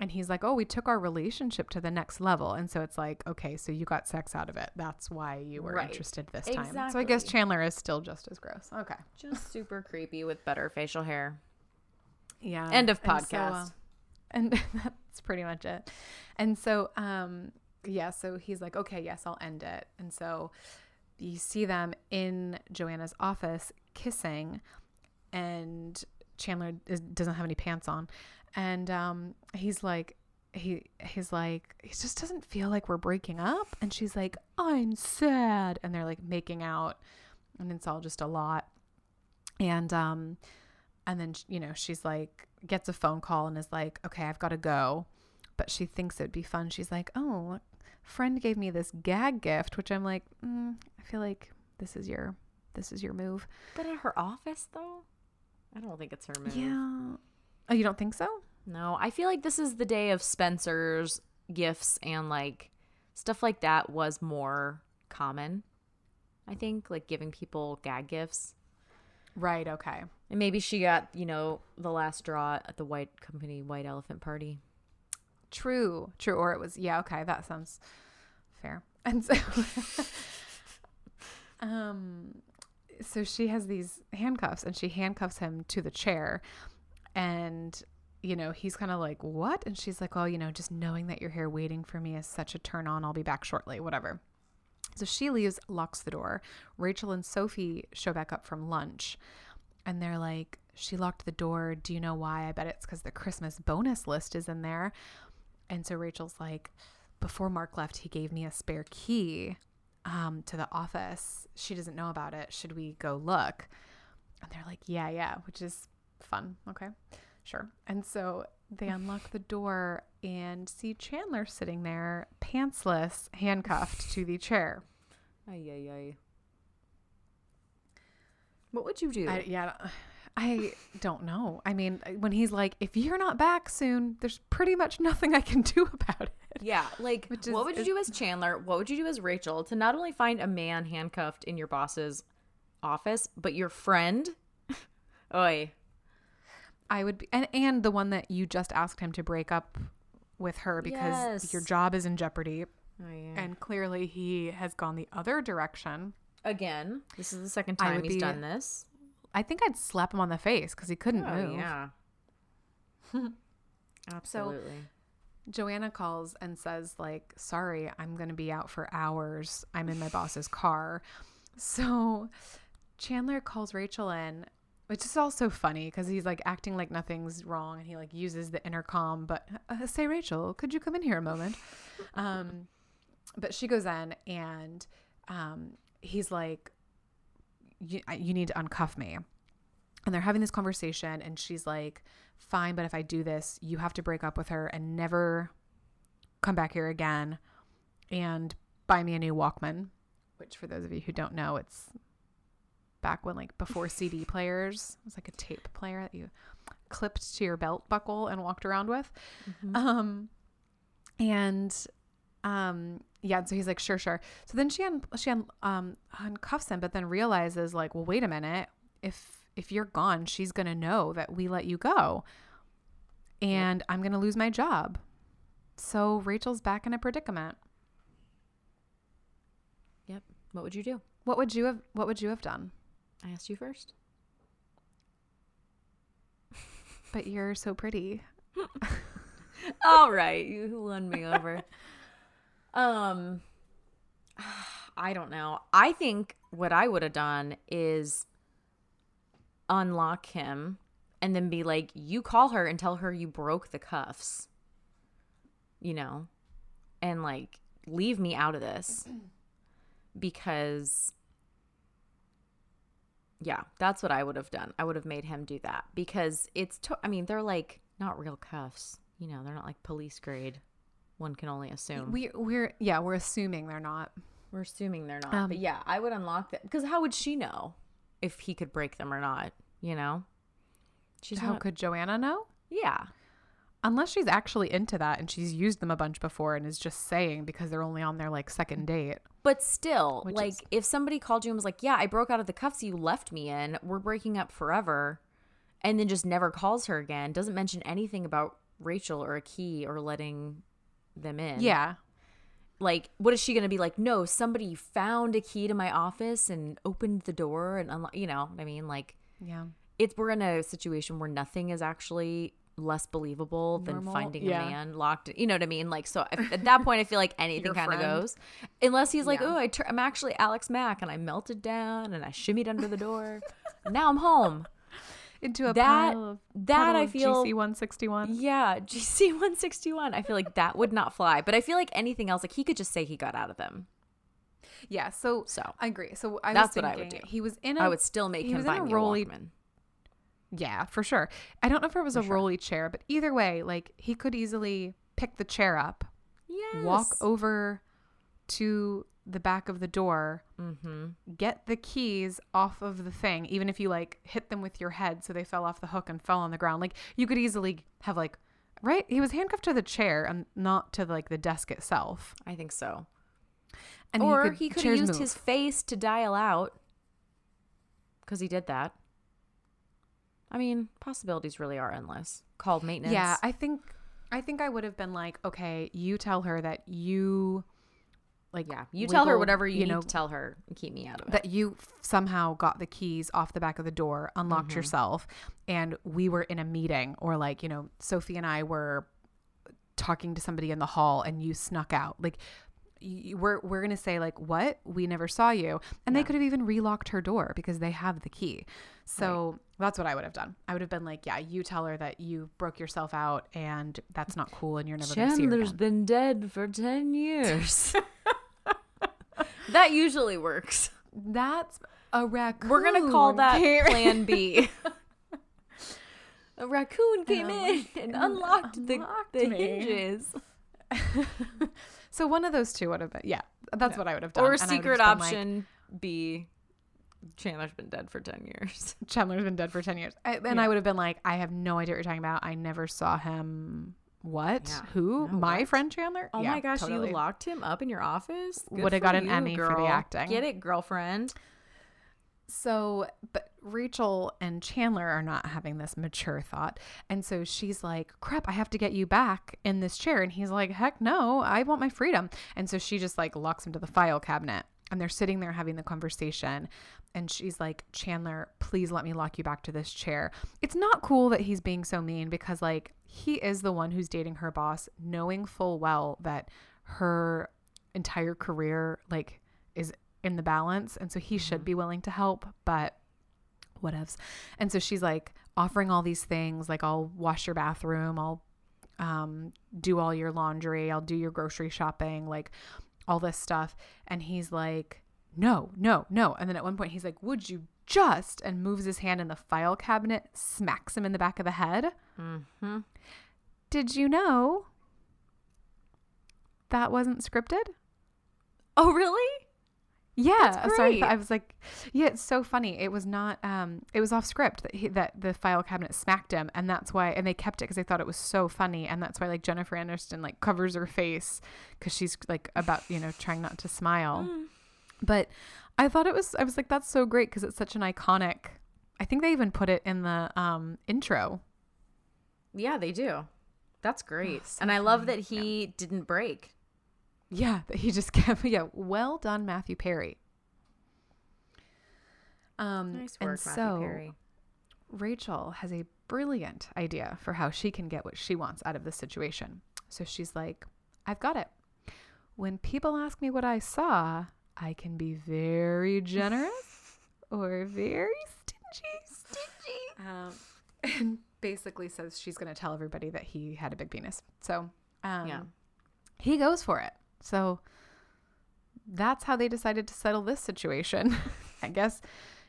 Speaker 1: And he's like, Oh, we took our relationship to the next level. And so it's like, okay, so you got sex out of it. That's why you were
Speaker 2: Right.
Speaker 1: interested this time. So I guess Chandler is still just as gross. Okay.
Speaker 2: Just super creepy with better facial hair.
Speaker 1: Yeah.
Speaker 2: End of
Speaker 1: And so, uh,
Speaker 2: podcast.
Speaker 1: and <laughs> that's pretty much it. And so, um, yeah, so he's like, okay, yes, I'll end it. And so you see them in Joanna's office kissing, and Chandler is, doesn't have any pants on, and um, he's like, he he's like, he just doesn't feel like we're breaking up, and she's like, I'm sad, and they're like making out, and it's all just a lot, and um, and then you know she's like gets a phone call and is like okay i've got to go. But she thinks it'd be fun. She's like oh friend gave me this gag gift which i'm like mm, i feel like this is your this is your move.
Speaker 2: But at her office, though? I don't think it's her move.
Speaker 1: yeah oh you don't think so
Speaker 2: No, I feel like this is the day of Spencer's gifts and like stuff like that was more common. I think like giving people gag gifts.
Speaker 1: right okay
Speaker 2: And maybe she got, you know, the last draw at the white company white elephant party.
Speaker 1: true true or it was yeah okay that sounds fair <laughs> and so <laughs> um so she has these handcuffs and she handcuffs him to the chair and you know he's kind of like what? And she's like Well, you know just knowing that you're here waiting for me is such a turn on. I'll be back shortly whatever. So she leaves locks the door. Rachel and sophie show back up from lunch and they're like she locked the door. Do you know why? I bet it's because the christmas bonus list is in there. And so rachel's like before mark left he gave me a spare key um, to the office. She doesn't know about it. Should we go look? And they're like yeah yeah which is fun okay sure and so they <laughs> unlock the door and see chandler sitting there pantsless handcuffed to the chair
Speaker 2: Ay ay ay. What would you do?
Speaker 1: I, yeah, I don't <sighs> know. I mean, uh, when he's like, if you're not back soon, there's pretty much nothing I can <laughs> do about it.
Speaker 2: yeah, like
Speaker 1: is-
Speaker 2: what would you do as Chandler? What would you do as Rachel to not only find a man handcuffed in your boss's office, but your friend? <laughs> Oi.
Speaker 1: I would be, and, and the one that you just asked him to break up with her because
Speaker 2: Yes.
Speaker 1: your job is in jeopardy.
Speaker 2: Oh, yeah.
Speaker 1: And clearly he has gone the other direction.
Speaker 2: Again, this is the second time he's
Speaker 1: be-
Speaker 2: done this.
Speaker 1: I think I'd slap him on the face because he couldn't
Speaker 2: Oh
Speaker 1: move.
Speaker 2: yeah. <laughs> <laughs> Absolutely.
Speaker 1: Joanna calls and says, like, sorry, I'm going to be out for hours. I'm in my boss's car. So Chandler calls Rachel in, which is also funny because he's like acting like nothing's wrong and he like uses the intercom. But uh, say, Rachel, could you come in here a moment? um, but she goes in and um, he's like, you, you need to uncuff me. And they're having this conversation, and she's like, Fine, but if I do this, you have to break up with her and never come back here again and buy me a new Walkman, which for those of you who don't know, it's back when like before CD <laughs> players, it was like a tape player that you clipped to your belt buckle and walked around with.
Speaker 2: Mm-hmm.
Speaker 1: Um and um yeah, so he's like sure sure. So then she un- she un- um uncuffs him but then realizes like, well wait a minute, if if you're gone, she's going to know that we let you go. And I'm going to lose my job. So Rachel's back in a predicament.
Speaker 2: Yep. What would you do?
Speaker 1: What would you have what would you have done?
Speaker 2: I asked you first. <laughs>
Speaker 1: But you're so pretty. <laughs>
Speaker 2: All right, you won me over. <laughs> um <sighs> I don't know. I think what I would have done is unlock him and then be like, "You call her and tell her you broke the cuffs." You know? And like leave me out of this <clears throat> because yeah, that's what I would have done. I would have made him do that because it's to- I mean, they're like not real cuffs. You know, they're not like police grade. One can only assume.
Speaker 1: We we're yeah, we're assuming they're not.
Speaker 2: We're assuming they're not.
Speaker 1: Um,
Speaker 2: but yeah, I would unlock them because how would she know if he could break them or not? You know, she's
Speaker 1: How
Speaker 2: not.
Speaker 1: could Joanna know?
Speaker 2: yeah,
Speaker 1: Unless she's actually into that and she's used them a bunch before and is just saying because they're only on their like second date.
Speaker 2: But still,
Speaker 1: Which
Speaker 2: like
Speaker 1: is-
Speaker 2: if somebody called you and was like, "Yeah, I broke out of the cuffs you left me in. We're breaking up forever," and then just never calls her again, doesn't mention anything about Rachel or a key or letting them in.
Speaker 1: Yeah.
Speaker 2: like what is she going to be like no somebody found a key to my office and opened the door and you know what i mean like
Speaker 1: Yeah.
Speaker 2: it's we're in a situation where nothing is actually less believable than
Speaker 1: Normal?
Speaker 2: finding
Speaker 1: Yeah.
Speaker 2: a man locked you know what i mean like so at that point i feel like <laughs> anything kind of goes unless he's like
Speaker 1: Yeah.
Speaker 2: oh I tur- i'm actually alex mack and i melted down and i shimmied under the door now i'm home
Speaker 1: Into a
Speaker 2: That-
Speaker 1: pile of
Speaker 2: that I feel-
Speaker 1: GC 161.
Speaker 2: yeah gc <laughs> 161 i feel like that would not fly but i feel like anything else like he could just say he got out of them
Speaker 1: Yeah, so
Speaker 2: So.
Speaker 1: I agree. So I
Speaker 2: That's
Speaker 1: was
Speaker 2: what I would do.
Speaker 1: he was in a
Speaker 2: i would still make him buy
Speaker 1: a
Speaker 2: me a walkman
Speaker 1: Yeah, for sure. I don't know if it was a
Speaker 2: sure.
Speaker 1: rolly chair, but either way, like he could easily pick the chair up,
Speaker 2: yes
Speaker 1: walk over to the back of the door,
Speaker 2: mm-hmm
Speaker 1: get the keys off of the thing, even if you like hit them with your head so they fell off the hook and fell on the ground. Like you could easily have like right, he was handcuffed to the chair and not to like the desk itself.
Speaker 2: i think so
Speaker 1: And
Speaker 2: or
Speaker 1: could,
Speaker 2: he could have used
Speaker 1: move.
Speaker 2: his face to dial out because he did that. I mean, possibilities really are endless. Called maintenance.
Speaker 1: Yeah, I think I think I would have been like, okay, you tell her that you like
Speaker 2: yeah. You tell her whatever you, need
Speaker 1: know
Speaker 2: to tell her and keep me out of it.
Speaker 1: that you somehow got the keys off the back of the door, unlocked
Speaker 2: Mm-hmm.
Speaker 1: yourself, and we were in a meeting or like, you know, Sophie and I were talking to somebody in the hall and you snuck out. Like we're we're going to say like, "What? We never saw you." And they could have even relocked her door because they have the key. So that's what I would have done. I would have been like, "Yeah, you tell her that you broke yourself out and that's not cool and you're never going to see her
Speaker 2: Chandler's
Speaker 1: again."
Speaker 2: been dead for 10 years. <laughs> that usually works.
Speaker 1: That's a raccoon.
Speaker 2: We're going to call that
Speaker 1: came-
Speaker 2: plan B. <laughs> A raccoon came in and unlocked the,
Speaker 1: unlocked
Speaker 2: the hinges. <laughs>
Speaker 1: So one of those two would have been, yeah, that's what I would have done.
Speaker 2: Or
Speaker 1: would have
Speaker 2: secret
Speaker 1: been like,
Speaker 2: option B. Chandler's been dead for 10 years. <laughs>
Speaker 1: Chandler's been dead for 10 years. I, and I would have been like, I have no idea what you're talking about. I never saw him. What?
Speaker 2: Yeah.
Speaker 1: Who?
Speaker 2: No,
Speaker 1: my
Speaker 2: what?
Speaker 1: friend Chandler?
Speaker 2: Oh
Speaker 1: Yeah,
Speaker 2: my gosh,
Speaker 1: totally.
Speaker 2: you locked him up in your office?
Speaker 1: Would've
Speaker 2: for
Speaker 1: got an
Speaker 2: you,
Speaker 1: Emmy for the acting.
Speaker 2: Get it, girlfriend.
Speaker 1: So, but Rachel and Chandler are not having this mature thought. And so she's like, crap, I have to get you back in this chair. And he's like, heck no, I want my freedom. And so she just like locks him to the file cabinet. And they're sitting there having the conversation. And she's like, Chandler, please let me lock you back to this chair. It's not cool that he's being so mean because, like, he is the one who's dating her boss, knowing full well that her entire career, like, is in the balance. And so he should be willing to help, but whatevs. And so she's like offering all these things, like I'll wash your bathroom, I'll um, do all your laundry, I'll do your grocery shopping, like all this stuff. And he's like, no, no, no. And then at one point he's like, would you just? And moves his hand in the file cabinet, smacks him in the back of the head.
Speaker 2: Mm-hmm.
Speaker 1: Did you know that wasn't scripted?
Speaker 2: Oh, really?
Speaker 1: Yeah,
Speaker 2: That's
Speaker 1: so I. Was like, yeah, it's so funny. It was not, um, it was off script that he, that the file cabinet smacked him, and that's why, and they kept it because they thought it was so funny, and that's why like Jennifer Aniston like covers her face because she's like about you know trying not to smile,
Speaker 2: Mm.
Speaker 1: but I thought it was, I was like, that's so great because it's such an iconic. I think they even put it in the um, intro.
Speaker 2: Yeah, they do. That's great.
Speaker 1: so
Speaker 2: and I love that he didn't break.
Speaker 1: Yeah, that <laughs> he just kept. <laughs> Yeah, well done, Matthew Perry. Um,
Speaker 2: Nice
Speaker 1: and so
Speaker 2: Matthew Perry.
Speaker 1: Rachel has a brilliant idea for how she can get what she wants out of the situation. So she's like, I've got it. When people ask me what I saw, I can be very <laughs> generous or very stingy. Stingy. Um, and basically says she's going to tell everybody that he had a big penis. So um,
Speaker 2: Yeah.
Speaker 1: he goes for it. So that's how they decided to settle this situation. <laughs> I guess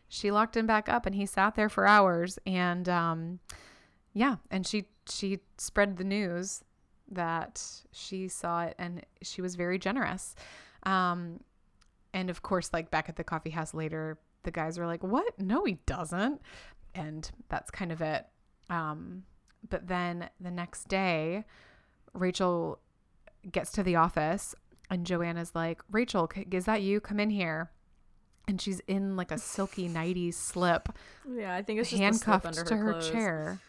Speaker 1: she locked him back up and he sat there for hours and um yeah, and she she spread the news that she saw it and she was very generous. Um and of course like back at the coffee house later the guys were like, "What? No, he doesn't." And that's kind of it. Um but then the next day Rachel gets to the office and Joanna's like, Rachel, is that you? Come in here. And she's in like a silky <laughs> nighty slip,
Speaker 2: Yeah, I think it's
Speaker 1: handcuffed to her chair.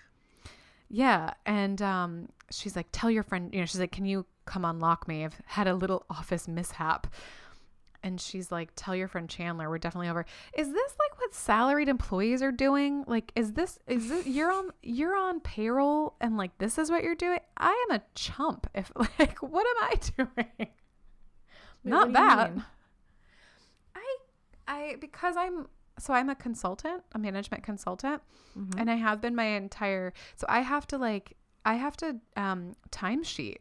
Speaker 1: Yeah. And um, she's like, tell your friend, you know, she's like, can you come unlock me? I've had a little office mishap. And she's like, tell your friend Chandler, we're definitely over. Is this like what salaried employees are doing? Like, is this, is it, you're on, you're on payroll and like, this is what you're doing? I am a chump. If <laughs> like, what am I doing? Not
Speaker 2: what do
Speaker 1: that. I, I, because I'm, so I'm a consultant, a management consultant,
Speaker 2: Mm-hmm.
Speaker 1: and I have been my entire, so I have to like, I have to um timesheet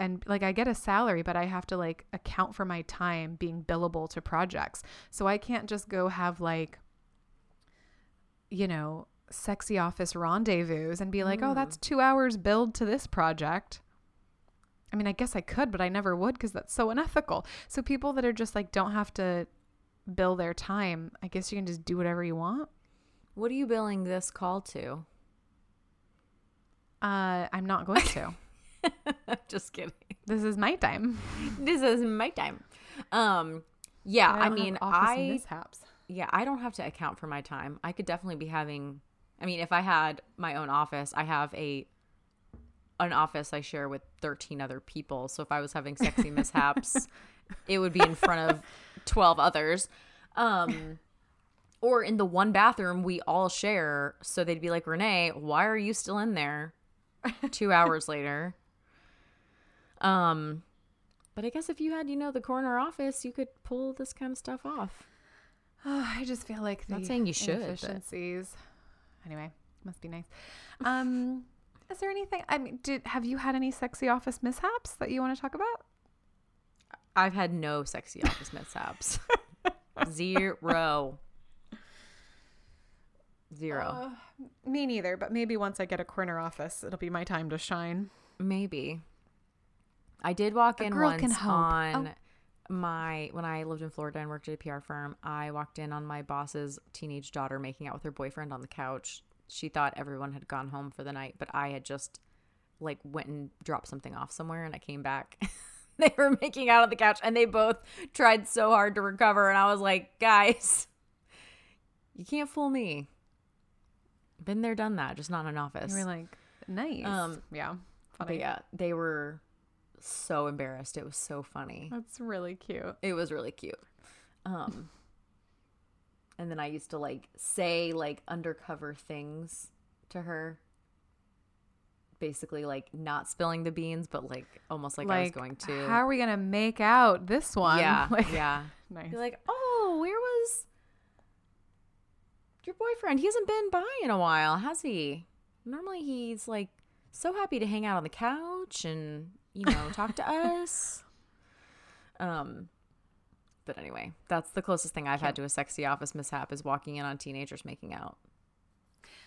Speaker 1: and like I get a salary, but I have to like account for my time being billable to projects. So I can't just go have like, you know, sexy office rendezvous and be like, oh, that's two hours billed to this project. I mean, I guess I could, but I never would because that's so unethical. So people that are just like don't have to bill their time, I guess you can just do whatever you want.
Speaker 2: What are you billing this call to?
Speaker 1: Uh, I'm not going to. <laughs>
Speaker 2: Just kidding.
Speaker 1: this is my time.
Speaker 2: This is my time. Um, yeah, I,
Speaker 1: have
Speaker 2: mean, I
Speaker 1: mishaps.
Speaker 2: yeah, I don't have to account for my time. I could definitely be having. I mean, if I had my own office, I have a an office I share with 13 other people. So if I was having sexy <laughs> mishaps, it would be in front of 12 others. Um or in the one bathroom we all share, so they'd be like, "Renee, why are you still in there?" 2 hours later. Um but I guess if you had, you know, the corner office, you could pull this kind of stuff off.
Speaker 1: Oh, I just feel like the
Speaker 2: Not saying you should, but-
Speaker 1: Anyway, must be nice. Um, is there anything? I mean, did have you had any sexy office mishaps that you want to talk about?
Speaker 2: I've had no sexy office mishaps. <laughs> Zero. Zero.
Speaker 1: Uh, me neither. But maybe once I get a corner office, it'll be my time to shine.
Speaker 2: Maybe. I did walk
Speaker 1: A
Speaker 2: in once on
Speaker 1: Oh.
Speaker 2: my when I lived in Florida and worked at a PR firm. I walked in on my boss's teenage daughter making out with her boyfriend on the couch. She thought everyone had gone home for the night, but I had just like went and dropped something off somewhere and I came back. <laughs> they were making out on the couch and they both tried so hard to recover and I was like, "Guys, you can't fool me." Been there, done that, just not in an office.
Speaker 1: You were like, nice.
Speaker 2: Um,
Speaker 1: yeah,
Speaker 2: But yeah, they were so embarrassed. It was so funny.
Speaker 1: That's really cute.
Speaker 2: It was really cute. Um <laughs> and then I used to like say like undercover things to her. Basically like not spilling the beans, but like almost like, I was going to.
Speaker 1: How are we gonna make out this one?
Speaker 2: yeah. <laughs>
Speaker 1: Like,
Speaker 2: yeah. <laughs>
Speaker 1: Nice.
Speaker 2: Like, oh, where was your boyfriend? He hasn't been by in a while, has he? Normally he's like so happy to hang out on the couch and, you know, talk to us. <laughs> Um but anyway, that's the closest thing I've had to a sexy office mishap is walking in on teenagers making out.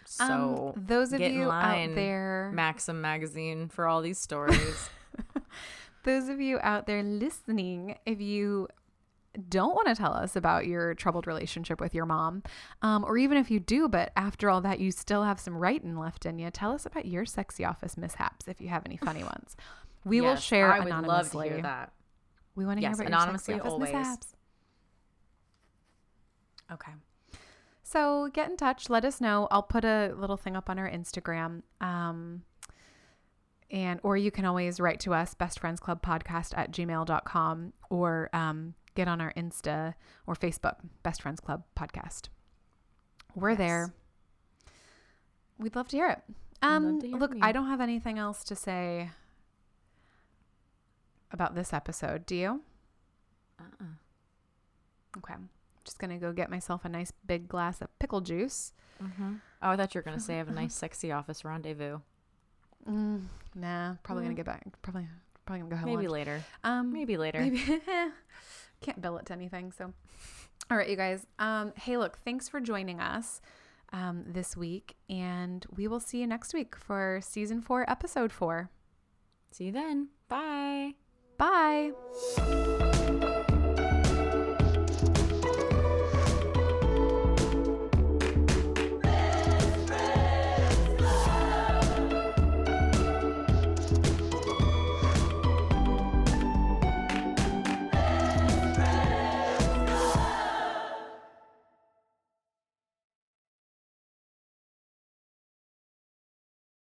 Speaker 2: So
Speaker 1: Um, those of you
Speaker 2: line,
Speaker 1: out there,
Speaker 2: Maxim magazine for all these stories. <laughs>
Speaker 1: those of you out there listening, if you don't want to tell us about your troubled relationship with your mom, um, or even if you do, but after all that, you still have some writing left in you, tell us about your sexy office mishaps if you have any funny <laughs> ones. We will share
Speaker 2: I would
Speaker 1: anonymously.
Speaker 2: love to hear that.
Speaker 1: We want to
Speaker 2: Yes,
Speaker 1: hear about
Speaker 2: anonymously
Speaker 1: your
Speaker 2: always.
Speaker 1: mishaps. Okay. So get in touch. Let us know. I'll put a little thing up on our Instagram. Um, and or you can always write to us, bestfriendsclubpodcast at gmail.com or um, get on our Insta or Facebook, Best Friends Club Podcast. We're
Speaker 2: Yes.
Speaker 1: there. We'd love to hear it. Um,
Speaker 2: to hear
Speaker 1: look, I don't have anything else to say about this episode. Do you?
Speaker 2: Uh-uh.
Speaker 1: Okay. Just going to go get myself a nice big glass of pickle juice.
Speaker 2: Oh, I thought you were going to say I have a <laughs> nice sexy office rendezvous.
Speaker 1: Mm, nah, probably going to get back. Probably probably going to go have
Speaker 2: Maybe
Speaker 1: lunch.
Speaker 2: later.
Speaker 1: Um,
Speaker 2: Maybe later.
Speaker 1: Maybe. <laughs> Can't bill it to anything. So, all right, you guys. Um, hey, look, thanks for joining us um, this week. And we will see you next week for season four, episode four.
Speaker 2: See you then. Bye.
Speaker 1: Bye.